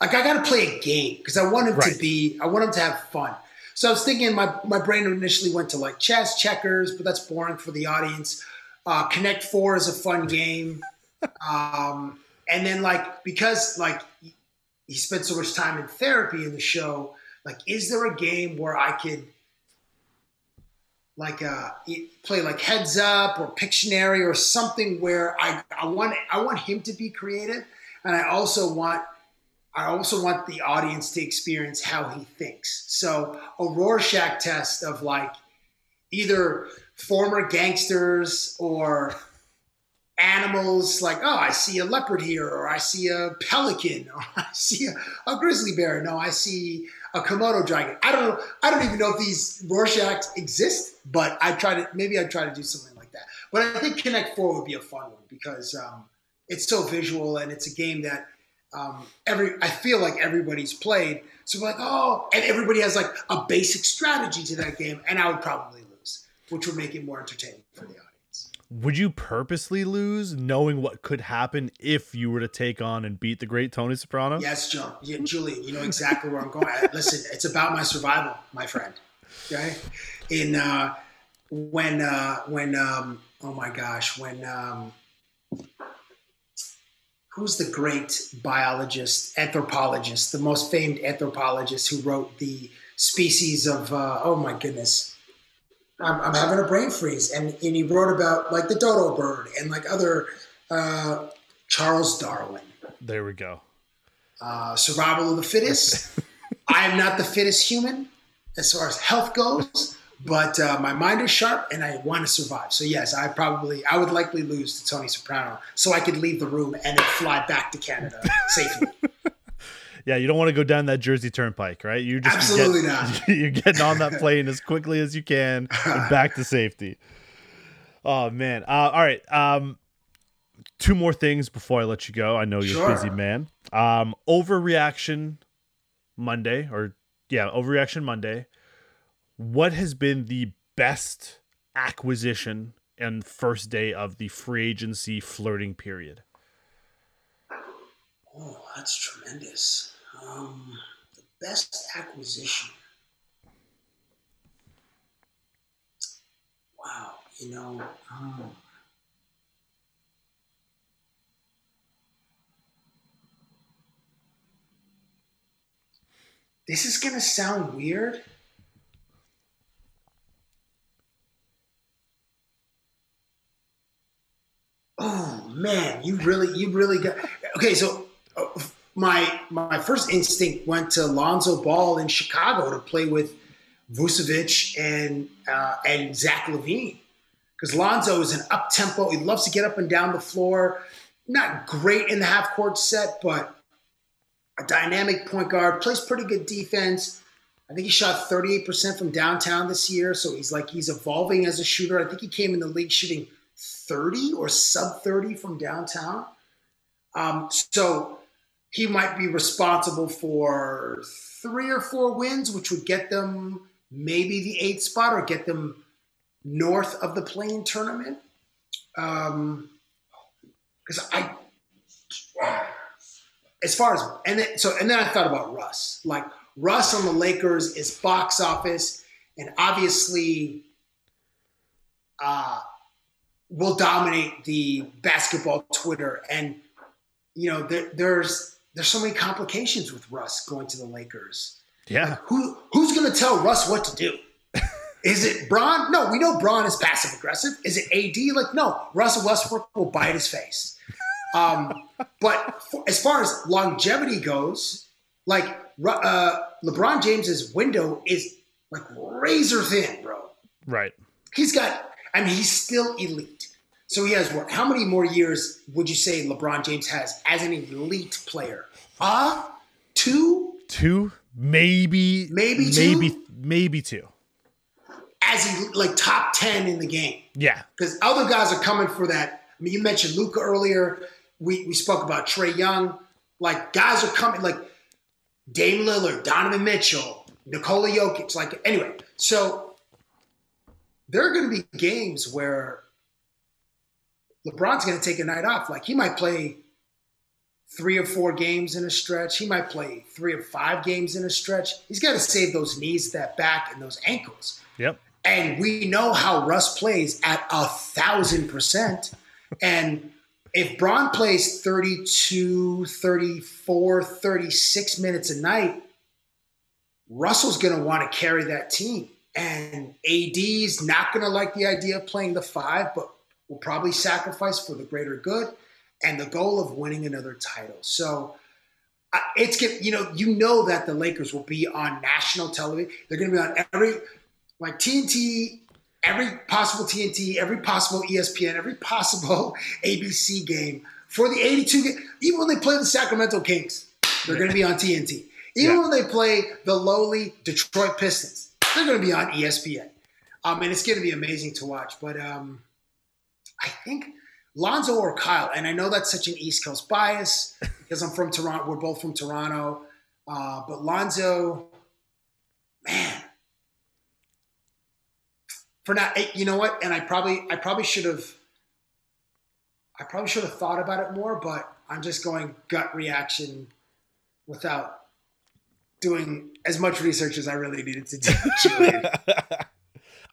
like I got to play a game because I want him right. to be. I want him to have fun. So I was thinking, my, my brain initially went to like chess, checkers, but that's boring for the audience. Uh, Connect Four is a fun game. Um, and then like, because like he spent so much time in therapy in the show, like, is there a game where I could like uh, play like heads up or Pictionary or something where I, I want I want him to be creative and I also want I also want the audience to experience how he thinks. So a Rorschach test of like either former gangsters or animals like oh i see a leopard here or i see a pelican or i see a, a grizzly bear no i see a komodo dragon i don't know i don't even know if these rorschachs exist but i try to maybe i'd try to do something like that but i think connect four would be a fun one because um, it's so visual and it's a game that um, every I feel like everybody's played. So we're like, oh, and everybody has like a basic strategy to that game, and I would probably which would make it more entertaining for the audience. Would you purposely lose, knowing what could happen if you were to take on and beat the great Tony Soprano? Yes, Joe. Yeah, Julian, you know exactly where I'm going. Listen, it's about my survival, my friend. Okay, in uh, when uh, when um, oh my gosh, when um, who's the great biologist, anthropologist, the most famed anthropologist who wrote the species of, uh, oh my goodness, I'm, I'm, having a brain freeze. And, and he wrote about like the dodo bird and like other, uh, Charles Darwin. There we go. Uh, survival of the fittest. I am not the fittest human as far as health goes but uh, my mind is sharp and I want to survive. So yes, I probably I would likely lose to Tony Soprano, so I could leave the room and then fly back to Canada safely. yeah, you don't want to go down that Jersey Turnpike, right? You just absolutely get, not. You're getting on that plane as quickly as you can and back to safety. Oh man! Uh, all right. Um, two more things before I let you go. I know you're sure. a busy man. Um, overreaction Monday, or yeah, overreaction Monday what has been the best acquisition and first day of the free agency flirting period? Oh, that's tremendous. Um, the best acquisition. Wow, you know. Um, this is going to sound weird oh man, you really, you really got. Okay, so uh, my my first instinct went to Lonzo Ball in Chicago to play with Vucevic and uh, and Zach LaVine because Lonzo is an up tempo. He loves to get up and down the floor. Not great in the half court set, but a dynamic point guard plays pretty good defense. I think he shot 38% from downtown this year. So he's like, he's evolving as a shooter. I think he came in the league shooting 30 or sub 30 from downtown. Um, so he might be responsible for three or four wins, which would get them maybe the eighth spot or get them north of the play-in tournament. Um, because I, as far as and then so and then I thought about Russ. Like Russ on the Lakers is box office, and obviously, uh, will dominate the basketball Twitter. And you know, there, there's there's so many complications with Russ going to the Lakers. Yeah, Who who's going to tell Russ what to do? Is it Bron? No, we know Bron is passive aggressive. Is it AD? Like, no, Russell Westbrook will bite his face. Um, but for, as far as longevity goes, like uh, LeBron James's window is like razor thin, bro. right. He's got, I mean, he's still elite. So he has what? How many more years would you say LeBron James has as an elite player? Uh, two? Two, maybe, Maybe two? maybe, maybe two. As he like top 10 in the game. Yeah, because other guys are coming for that. I mean, you mentioned Luka earlier. We we spoke about Trae Young. Like guys are coming, like Dame Lillard, Donovan Mitchell, Nikola Jokic. Like anyway, so there are going to be games where LeBron's going to take a night off. Like he might play three or four games in a stretch. He might play three or five games in a stretch. He's got to save those knees, that back, and those ankles. yep. And we know how Russ plays at a thousand percent. And if Bron plays 32, 34, 36 minutes a night, Russell's going to want to carry that team. And AD's not going to like the idea of playing the five, but will probably sacrifice for the greater good and the goal of winning another title. So uh, it's get you know you know that the Lakers will be on national television. They're going to be on every like TNT, every possible TNT, every possible ESPN, every possible ABC game for the 82 game. Even when they play the Sacramento Kings, they're going to be on TNT. Even Yeah. when they play the lowly Detroit Pistons, they're going to be on ESPN. Um, and it's going to be amazing to watch. But um, I think Lonzo or Kyle, and I know that's such an East Coast bias because I'm from Toronto. We're both from Toronto. Uh, but Lonzo, man, for now, eh, you know what? And I probably, I probably should have, I probably should have thought about it more. But I'm just going gut reaction without doing as much research as I really needed to do.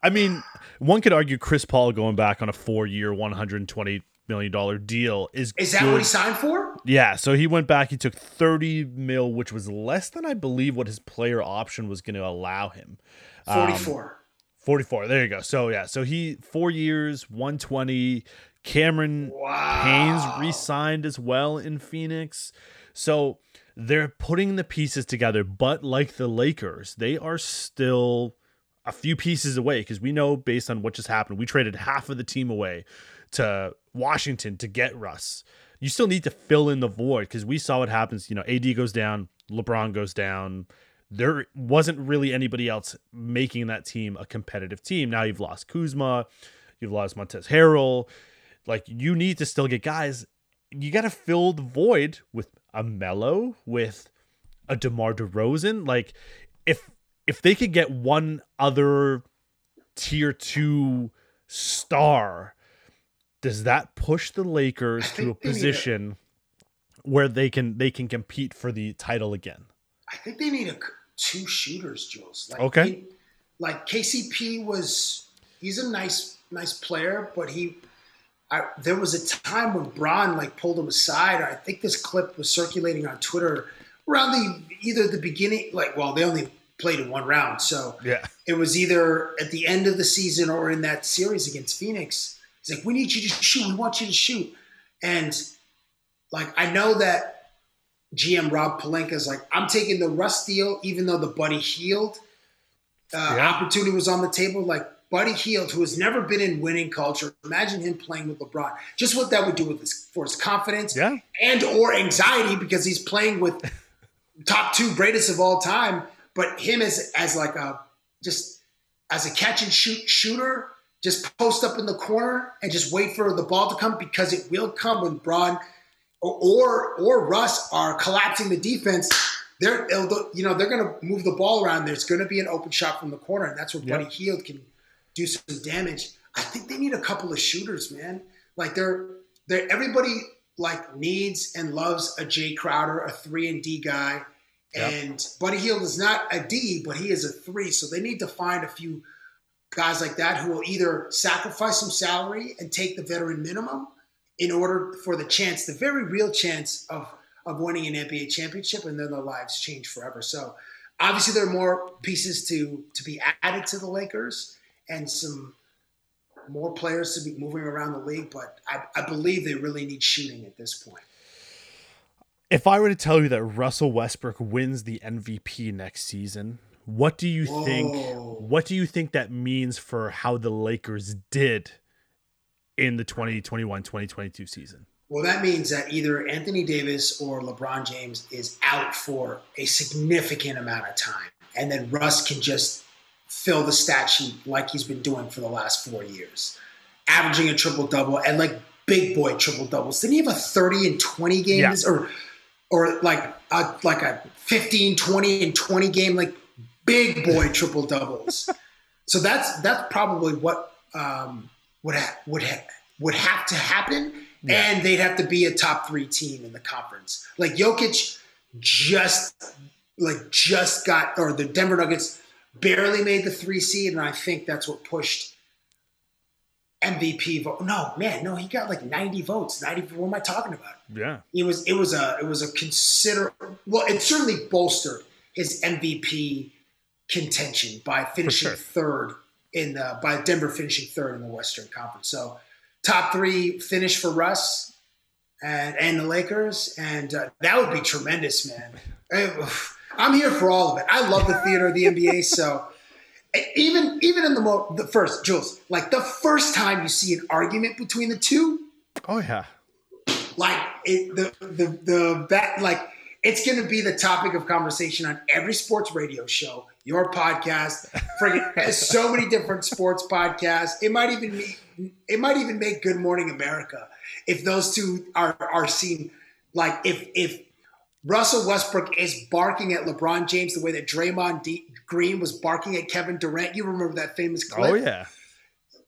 I mean, one could argue Chris Paul going back on a four-year, one hundred twenty million dollar deal is Is that good. what he signed for? Yeah, so he went back. He took thirty mil, which was less than I believe what his player option was going to allow him. Um, 44. 44. There you go. So yeah, so he four years, 120. Cameron wow. Haynes re-signed as well in Phoenix. So they're putting the pieces together, but like the Lakers, they are still a few pieces away because we know based on what just happened, we traded half of the team away to Washington to get Russ. You still need to fill in the void because we saw what happens. You know, AD goes down, LeBron goes down. There wasn't really anybody else making that team a competitive team. Now you've lost Kuzma, you've lost Montrezl Harrell. Like you need to still get guys. You got to fill the void with a Melo, with a DeMar DeRozan. Like if if they could get one other tier two star, does that push the Lakers to a they need a- position where they can they can compete for the title again? I think they need a, two shooters, Jules. Like, Okay. he- like KCP was, he's a nice, nice player, but he, I, there was a time when Bron like pulled him aside. I think this clip was circulating on Twitter around the either the beginning, like well, they only played in one round, so Yeah. it was either at the end of the season or in that series against Phoenix. He's like, "We need you to shoot. We want you to shoot." And like, I know that GM Rob Pelinka is like, "I'm taking the Russ deal, even though the Buddy Hield uh, Yeah. opportunity was on the table." Like Buddy Hield, who has never been in winning culture, imagine him playing with LeBron. Just what that would do with his for his confidence Yeah. and or anxiety because he's playing with top two greatest of all time but him as as like a just as a catch and shoot shooter, just post up in the corner and just wait for the ball to come because it will come when Bron or or, or Russ are collapsing the defense. They're you know they're going to move the ball around. There's going to be an open shot from the corner, and that's where yep. Buddy Hield can do some damage. I think they need a couple of shooters, man. Like they're they're everybody like needs and loves a Jae Crowder, a three and D guy. And Buddy Hield is not a D, but he is a three. So they need to find a few guys like that who will either sacrifice some salary and take the veteran minimum in order for the chance, the very real chance of of winning an NBA championship, and then their lives change forever. So obviously there are more pieces to to be added to the Lakers and some more players to be moving around the league, but I, I believe they really need shooting at this point. If I were to tell you that Russell Westbrook wins the MVP next season, what do you Whoa. think what do you think that means for how the Lakers did in the 2021-2022 season? Well, that means that either Anthony Davis or LeBron James is out for a significant amount of time. And then Russ can just fill the stat sheet like he's been doing for the last four years, averaging a triple double and like big boy triple doubles. Didn't he have a 30 and 20 games yeah. or or like a, like a 15, 20 and 20 game, like big boy triple doubles. so that's that's probably what um, would ha- would ha- would have to happen, yeah. and they'd have to be a top three team in the conference. Like Jokic just like just got or the Denver Nuggets barely made the three seed, and I think that's what pushed MVP vote. No, man, no, he got like 90 votes. 90. What am I talking about? Yeah, it was it was a it was a consider. Well, it certainly bolstered his MVP contention by finishing sure. third in the by Denver finishing third in the Western Conference. So top three finish for Russ and and the Lakers, and uh, that would be tremendous, man. I'm here for all of it. I love the theater of the NBA. So even even in the mo- the first Jules, like the first time you see an argument between the two. Oh yeah. Like it, the the the that like it's going to be the topic of conversation on every sports radio show, your podcast, friggin' so many different sports podcasts. It might even be, it might even make Good Morning America if those two are are seen like if if Russell Westbrook is barking at LeBron James the way that Draymond D- Green was barking at Kevin Durant. You remember that famous oh, clip? Oh yeah.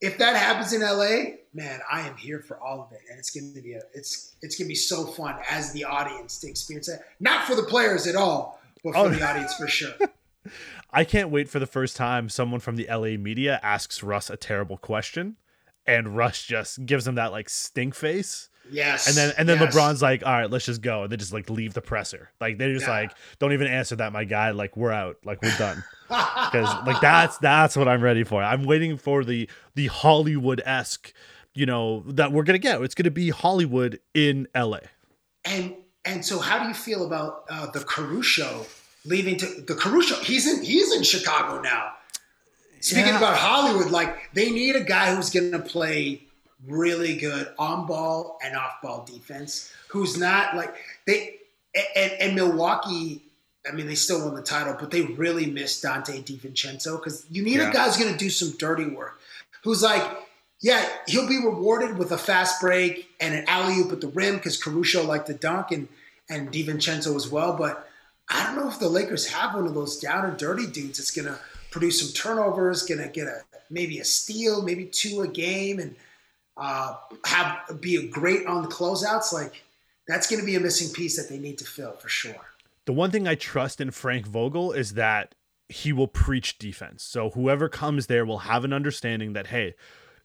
If that happens in LA, man, I am here for all of it, and it's going to be a, it's it's going to be so fun as the audience to experience that. Not for the players at all, but for oh. the audience for sure. I can't wait for the first time someone from the LA media asks Russ a terrible question, and Russ just gives him that like stink face Yes. And then and then yes. LeBron's like, all right, let's just go. And they just like leave the presser. Like they're just yeah. like, don't even answer that, my guy. Like we're out. Like we're done. Because like that's that's what I'm ready for. I'm waiting for the the Hollywood esque, you know, that we're gonna get. It's gonna be Hollywood in LA. And and so how do you feel about uh, the Caruso leaving to the Caruso? He's in he's in Chicago now. Speaking yeah. about Hollywood, like they need a guy who's gonna play really good on ball and off ball defense. Who's not like they and, and Milwaukee. I mean, they still won the title, but they really missed Donte DiVincenzo because you need yeah. a guy who's going to do some dirty work. Who's like, yeah, he'll be rewarded with a fast break and an alley oop at the rim because Caruso liked to dunk and and DiVincenzo as well. But I don't know if the Lakers have one of those down and dirty dudes that's going to produce some turnovers, going to get a maybe a steal, maybe two a game, and uh, have be great on the closeouts, like that's going to be a missing piece that they need to fill for sure. The one thing I trust in Frank Vogel is that he will preach defense. So whoever comes there will have an understanding that hey,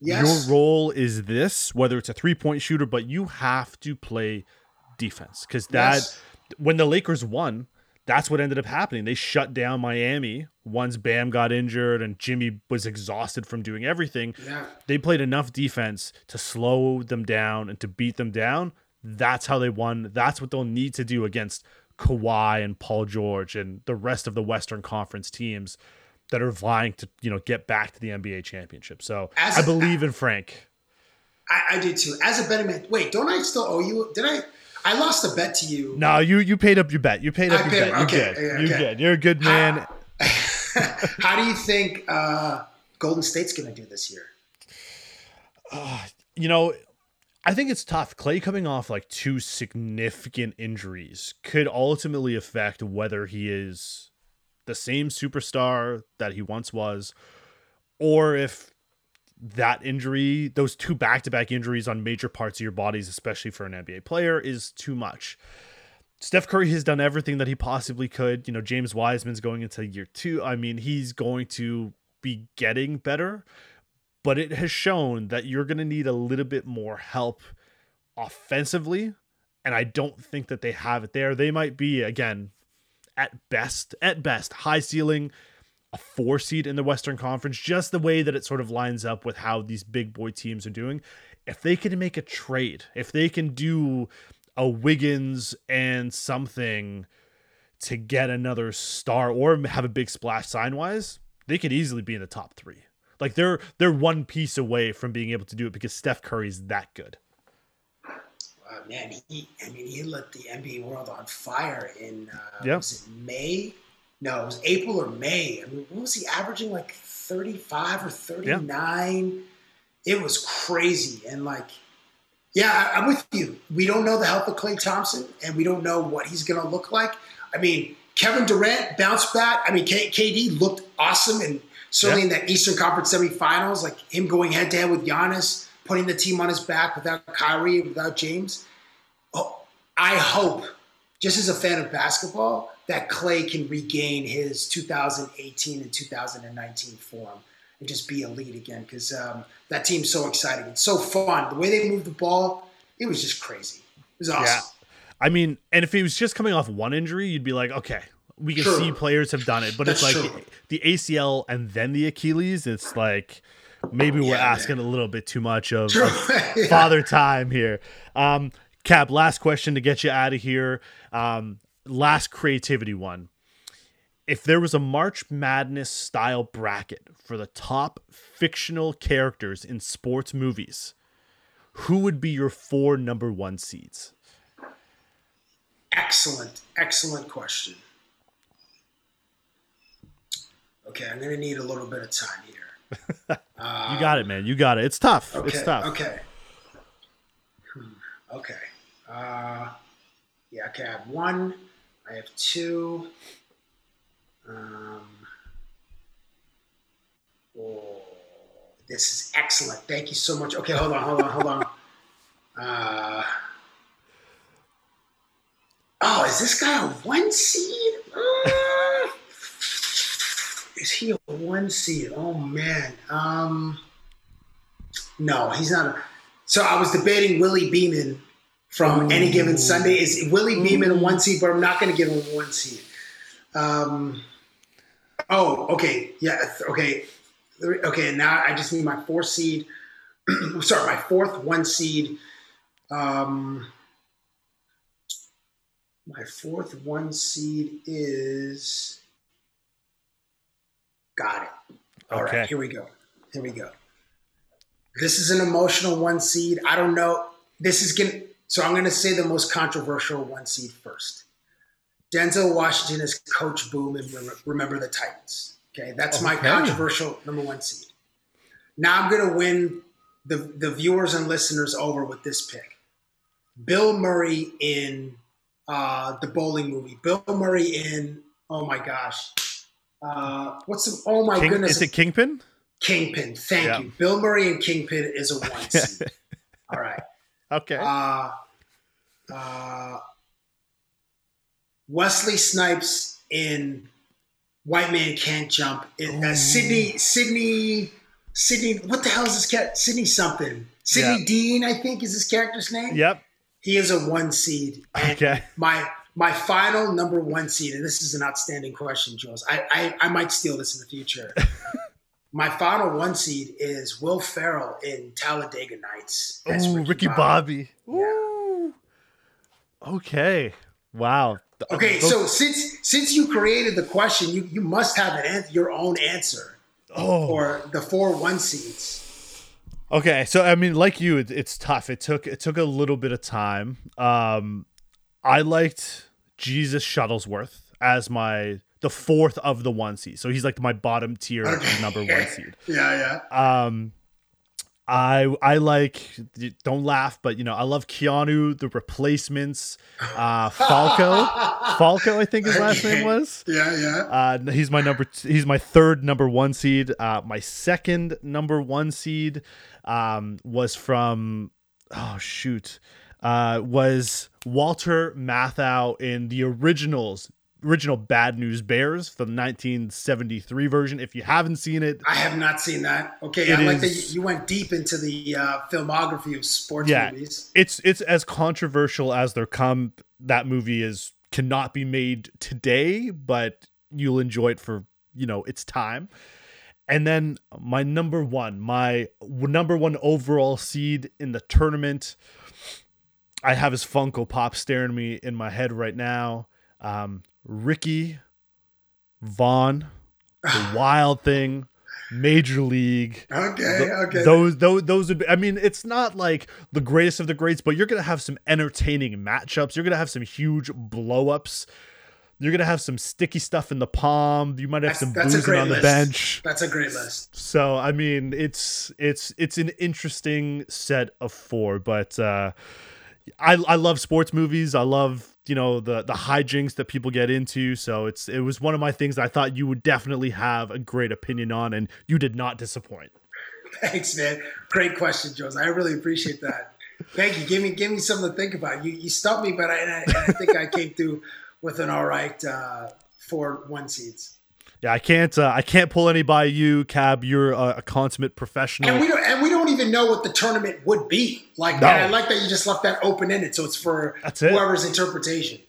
yes. your role is this, whether it's a three point shooter, but you have to play defense because that yes. when the Lakers won that's what ended up happening. They shut down Miami once Bam got injured and Jimmy was exhausted from doing everything. Yeah. They played enough defense to slow them down and to beat them down. That's how they won. That's what they'll need to do against Kawhi and Paul George and the rest of the Western Conference teams that are vying to, you know, get back to the NBA championship. So As I a, believe in Frank. I, I did too. As a betting man, wait, don't I still owe you? Did I? I lost a bet to you. No, you you paid up your bet. You paid up I your paid, bet. You're okay, good. Okay, You're good. You're a good man. How do you think uh, Golden State's going to do this year? Uh, you know, I think it's tough. Klay coming off like two significant injuries could ultimately affect whether he is the same superstar that he once was, or if that injury, those two back to back injuries on major parts of your bodies, especially for an NBA player, is too much. Steph Curry has done everything that he possibly could. You know, James Wiseman's going into year two. I mean, he's going to be getting better, but it has shown that you're going to need a little bit more help offensively. And I don't think that they have it there. They might be, again, at best, at best, high ceiling, a four seed in the Western Conference, just the way that it sort of lines up with how these big boy teams are doing. If they can make a trade, if they can do a Wiggins and something to get another star or have a big splash sign wise, they could easily be in the top three. Like they're they're one piece away from being able to do it because Steph Curry's that good. Uh, man, he I mean he lit the NBA world on fire in uh, Yep. was it May? No, it was April or May. I mean, what was he averaging? Like thirty five or thirty nine. It was crazy and like. Yeah, I'm with you. We don't know the health of Klay Thompson, and we don't know what he's going to look like. I mean, Kevin Durant bounced back. I mean, K- KD looked awesome, and certainly in that Eastern Conference semifinals, like him going head to head with Giannis, putting the team on his back without Kyrie, without James. Oh, I hope, just as a fan of basketball, that Klay can regain his 2018 and 2019 form and just be elite again because um, that team's so exciting. It's so fun. The way they move the ball, it was just crazy. It was awesome. Yeah. I mean, and if he was just coming off one injury, you'd be like, okay, we can True. see players have done it. But it's like true. the, ACL and then the Achilles, it's like maybe we're Yeah, asking a little bit too much of, of Yeah. father time here. Um, Cap, last question to get you out of here. Um, last creativity one. If there was a March Madness style bracket for the top fictional characters in sports movies, who would be your four number one seeds? Excellent, excellent question. Okay, I'm going to need a little bit of time here. You got it, man. You got it. It's tough. Okay, It's tough. okay. Hmm, Okay. Uh, yeah, okay, I have one. I have two. Um, oh, this is excellent. Thank you so much. Okay, hold on, hold on, hold on. Uh, oh, is this guy a one seed? Uh, is he a one seed? Oh man. Um, no, he's not. A, so I was debating Willie Beamen from any given Sunday. Is Willie Beamen a one seed? But I'm not going to give him a one seed. Um, oh, okay, yeah, okay, okay. Now I just need my four seed. sorry, my fourth one seed. Um, my fourth one seed is. Got it. All right, Okay. here we go. Here we go. This is an emotional one seed. I don't know. This is going to, so I'm going to say the most controversial one seed first. Denzel Washington is Coach Boone and Remember the Titans. Okay, that's my controversial number one seed. Now I'm going to win the, the viewers and listeners over with this pick. Bill Murray in uh, the bowling movie. Bill Murray in, oh my gosh. Uh, what's the, oh my King, goodness. is it Kingpin? Kingpin. Thank Yeah. you. Bill Murray and Kingpin is a one seed. All right. Okay. Uh, uh, Wesley Snipes in White Man Can't Jump. In, uh, Sydney, Sydney, Sydney. What the hell is this cat? Sydney something. Sydney Yeah. Deane, I think, is his character's name. yep. He is a one seed. And Okay. my my final number one seed, and this is an outstanding question, Jules. I I, I might steal this in the future. my final one seed is Will Ferrell in Talladega Nights. as Ooh, Ricky Bobby. Yeah. Okay. Wow. Okay, so since since you created the question, you, you must have an an- your own answer oh. for the four one seeds. Okay, so I mean, like you, it, it's tough. It took it took a little bit of time. Um, I liked Jesus Shuttlesworth as my the fourth of the one seed. So he's like my bottom tier Okay. number one seed. Yeah, yeah. Um, I I like don't laugh, but you know I love Keanu, the replacements, uh, Falco, Falco I think his last name was. Yeah, yeah. Uh, he's my number. T- he's my third number one seed. Uh, my second number one seed um, was from oh shoot, uh, was Walter Matthau in the originals, original Bad News Bears, the 1973 version. If you haven't seen it, I have not seen that. Okay, I like that you went deep into the uh, filmography of sports Yeah. movies. it's it's as controversial as there come. That movie is cannot be made today, but you'll enjoy it for you know its time. And then my number one, my number one overall seed in the tournament, I have his Funko Pop staring me in my head right now. Um, Ricky Vaughn, the Wild Thing, Major League. Okay, Th- okay. Those, those, those would be, I mean, it's not like the greatest of the greats, but you're going to have some entertaining matchups. You're going to have some huge blowups. You're going to have some sticky stuff in the palm. You might have That's- some that's boozing on the list. bench. That's a great list. So, I mean, it's, it's, it's an interesting set of four, but, uh, I, I love sports movies. I love, you know, the, the hijinks that people get into. So it's, it was one of my things I thought you would definitely have a great opinion on, and you did not disappoint. Thanks, man. Great question, Jones. I really appreciate that. Thank you. Give me give me something to think about. You you stumped me, but I, I, I think I came through with an all right uh, four one seeds. Yeah, I can't. Uh, I can't pull any by you, Cab. You're a, a consummate professional. And we don't and we don't even know what the tournament would be. Like No. I like that you just left that open ended, so it's for That's it. whoever's interpretation.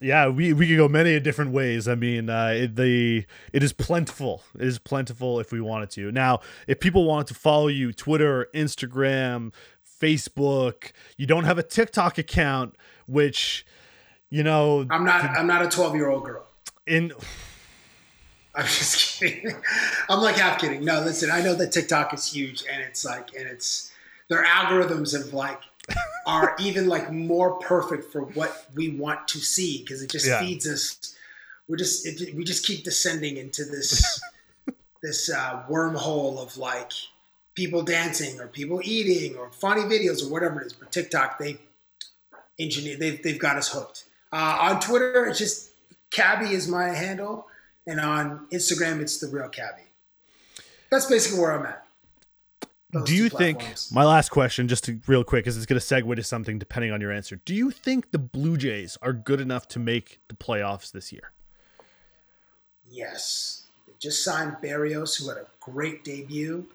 yeah, we we could go many different ways. I mean, uh, it, the it is plentiful. It is plentiful if we wanted to. Now, if people wanted to follow you, Twitter, Instagram, Facebook, you don't have a TikTok account, which you know, I'm not I'm not a twelve year old girl. in I'm just kidding. I'm like half kidding. No, listen, I know that TikTok is huge and it's like and it's their algorithms have like are even like more perfect for what we want to see because it just Yeah. feeds us. We're just it, we just keep descending into this this uh, wormhole of like people dancing or people eating or funny videos or whatever it is. But TikTok, they engineer they've they've got us hooked. Uh, on Twitter, it's just Cabbie is my handle, and on Instagram, it's the real Cabbie. That's basically where I'm at. Those do you think my last question just to real quick is it's going to segue to something depending on your answer do you think the blue jays are good enough to make the playoffs this year Yes. They just signed Berríos, who had a great debut.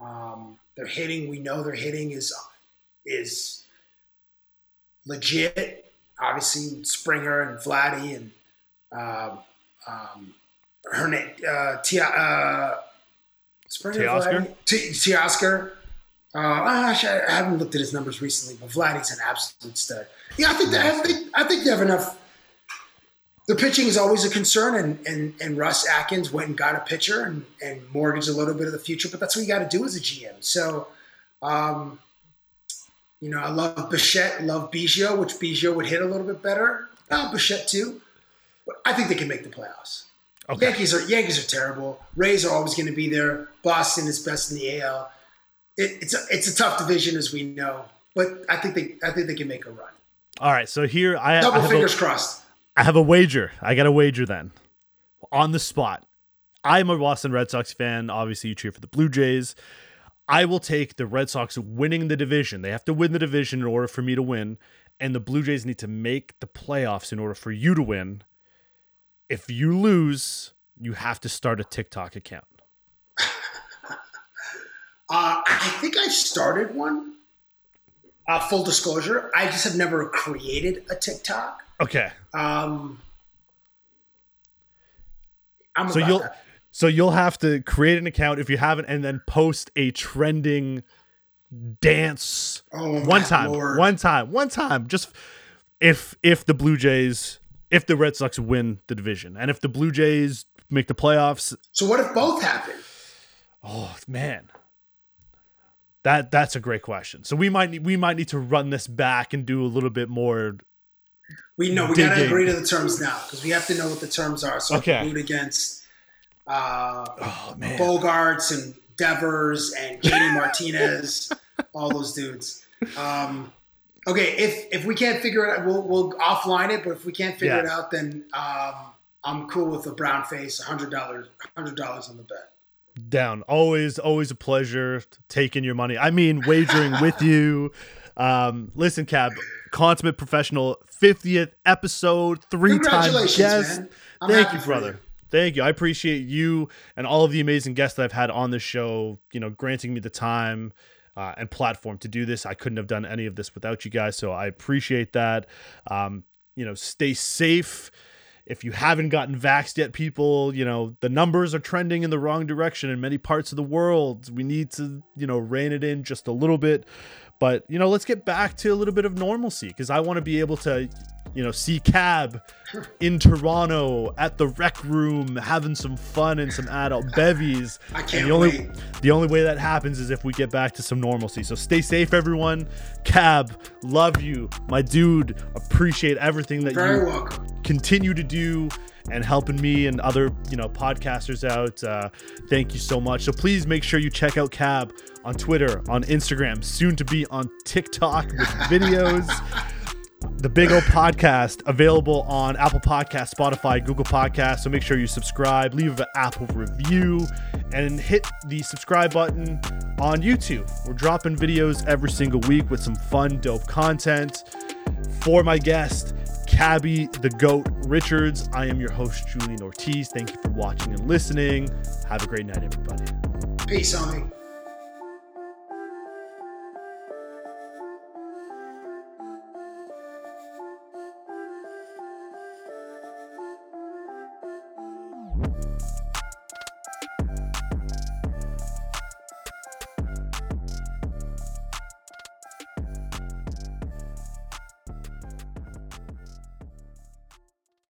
Um, their hitting, we know their hitting is is legit. Obviously, Springer and Vladdy and um, um, Herne, uh, Tia, uh, Springer, Teoscar? Vladdy, T- Teoscar. Uh, I haven't looked at his numbers recently, but Vladdy's an absolute stud. Yeah, I think they have, they, I think they have enough the pitching is always a concern, and and, and Ross Atkins went and got a pitcher and, and mortgaged a little bit of the future, but that's what you got to do as a GM. So, um, you know, I love Bichette, love Biggio, which Biggio would hit a little bit better. Uh, Bichette too, I think they can make the playoffs. okay Yankees are Yankees are terrible. Rays are always going to be there. Boston is best in the AL. It, it's a it's a tough division as we know, but I think they I think they can make a run. all right so here i, I Double have fingers a, crossed. I have a wager i got a wager then on the spot i'm a boston red sox fan obviously you cheer for the blue jays i will take the red sox winning the division they have to win the division in order for me to win and the blue jays need to make the playoffs in order for you to win if you lose you have to start a tiktok account Uh, I think I started one. Uh, full disclosure, I just have never created a TikTok. okay Um, I'm so you'll that. so you'll have to create an account if you haven't and then post a trending dance Oh, one time Lord. one time one time just if if the blue jays if the red sox win the division and if the blue jays make the playoffs So what if both happen? oh man that that's a great question so we might need we might need to run this back and do a little bit more We know we gotta agree to the terms now because we have to know what the terms are. So Okay. root against uh, Oh man. Bogaerts and Devers and JD Martinez, all those dudes. Um, okay, if if we can't figure it out, we'll we'll offline it. But if we can't figure Yeah. it out, then um, I'm cool with a brown face, hundred dollars, hundred dollars on the bet. down. Always, always a pleasure taking your money. I mean, wagering with you. Um, listen, Cab, consummate professional, 50th episode, three times guest. man. Thank you, brother. Thank you. I appreciate you and all of the amazing guests that I've had on the show, you know, granting me the time uh, and platform to do this. I couldn't have done any of this without you guys. So I appreciate that. Um, you know, stay safe. If you haven't gotten vaxxed yet, people, you know, the numbers are trending in the wrong direction in many parts of the world. We need to, you know, rein it in just a little bit. But, you know, let's get back to a little bit of normalcy because I want to be able to, you know, see Cab in Toronto at the rec room having some fun and some adult bevies. I can't the only wait. the only way that happens is if we get back to some normalcy. So stay safe, everyone. Cab, love you, my dude. Appreciate everything that Very you welcome. continue to do and helping me and other you know podcasters out uh, thank you so much so please make sure you check out cab on twitter on instagram soon to be on tiktok with videos the big o podcast available on apple podcast spotify google podcast so make sure you subscribe leave an apple review and hit the subscribe button on youtube we're dropping videos every single week with some fun dope content for my guest, Cabbie the Goat Richards. I am your host, Julian Ortiz. Thank you for watching and listening. Have a great night, everybody. Peace, homie. you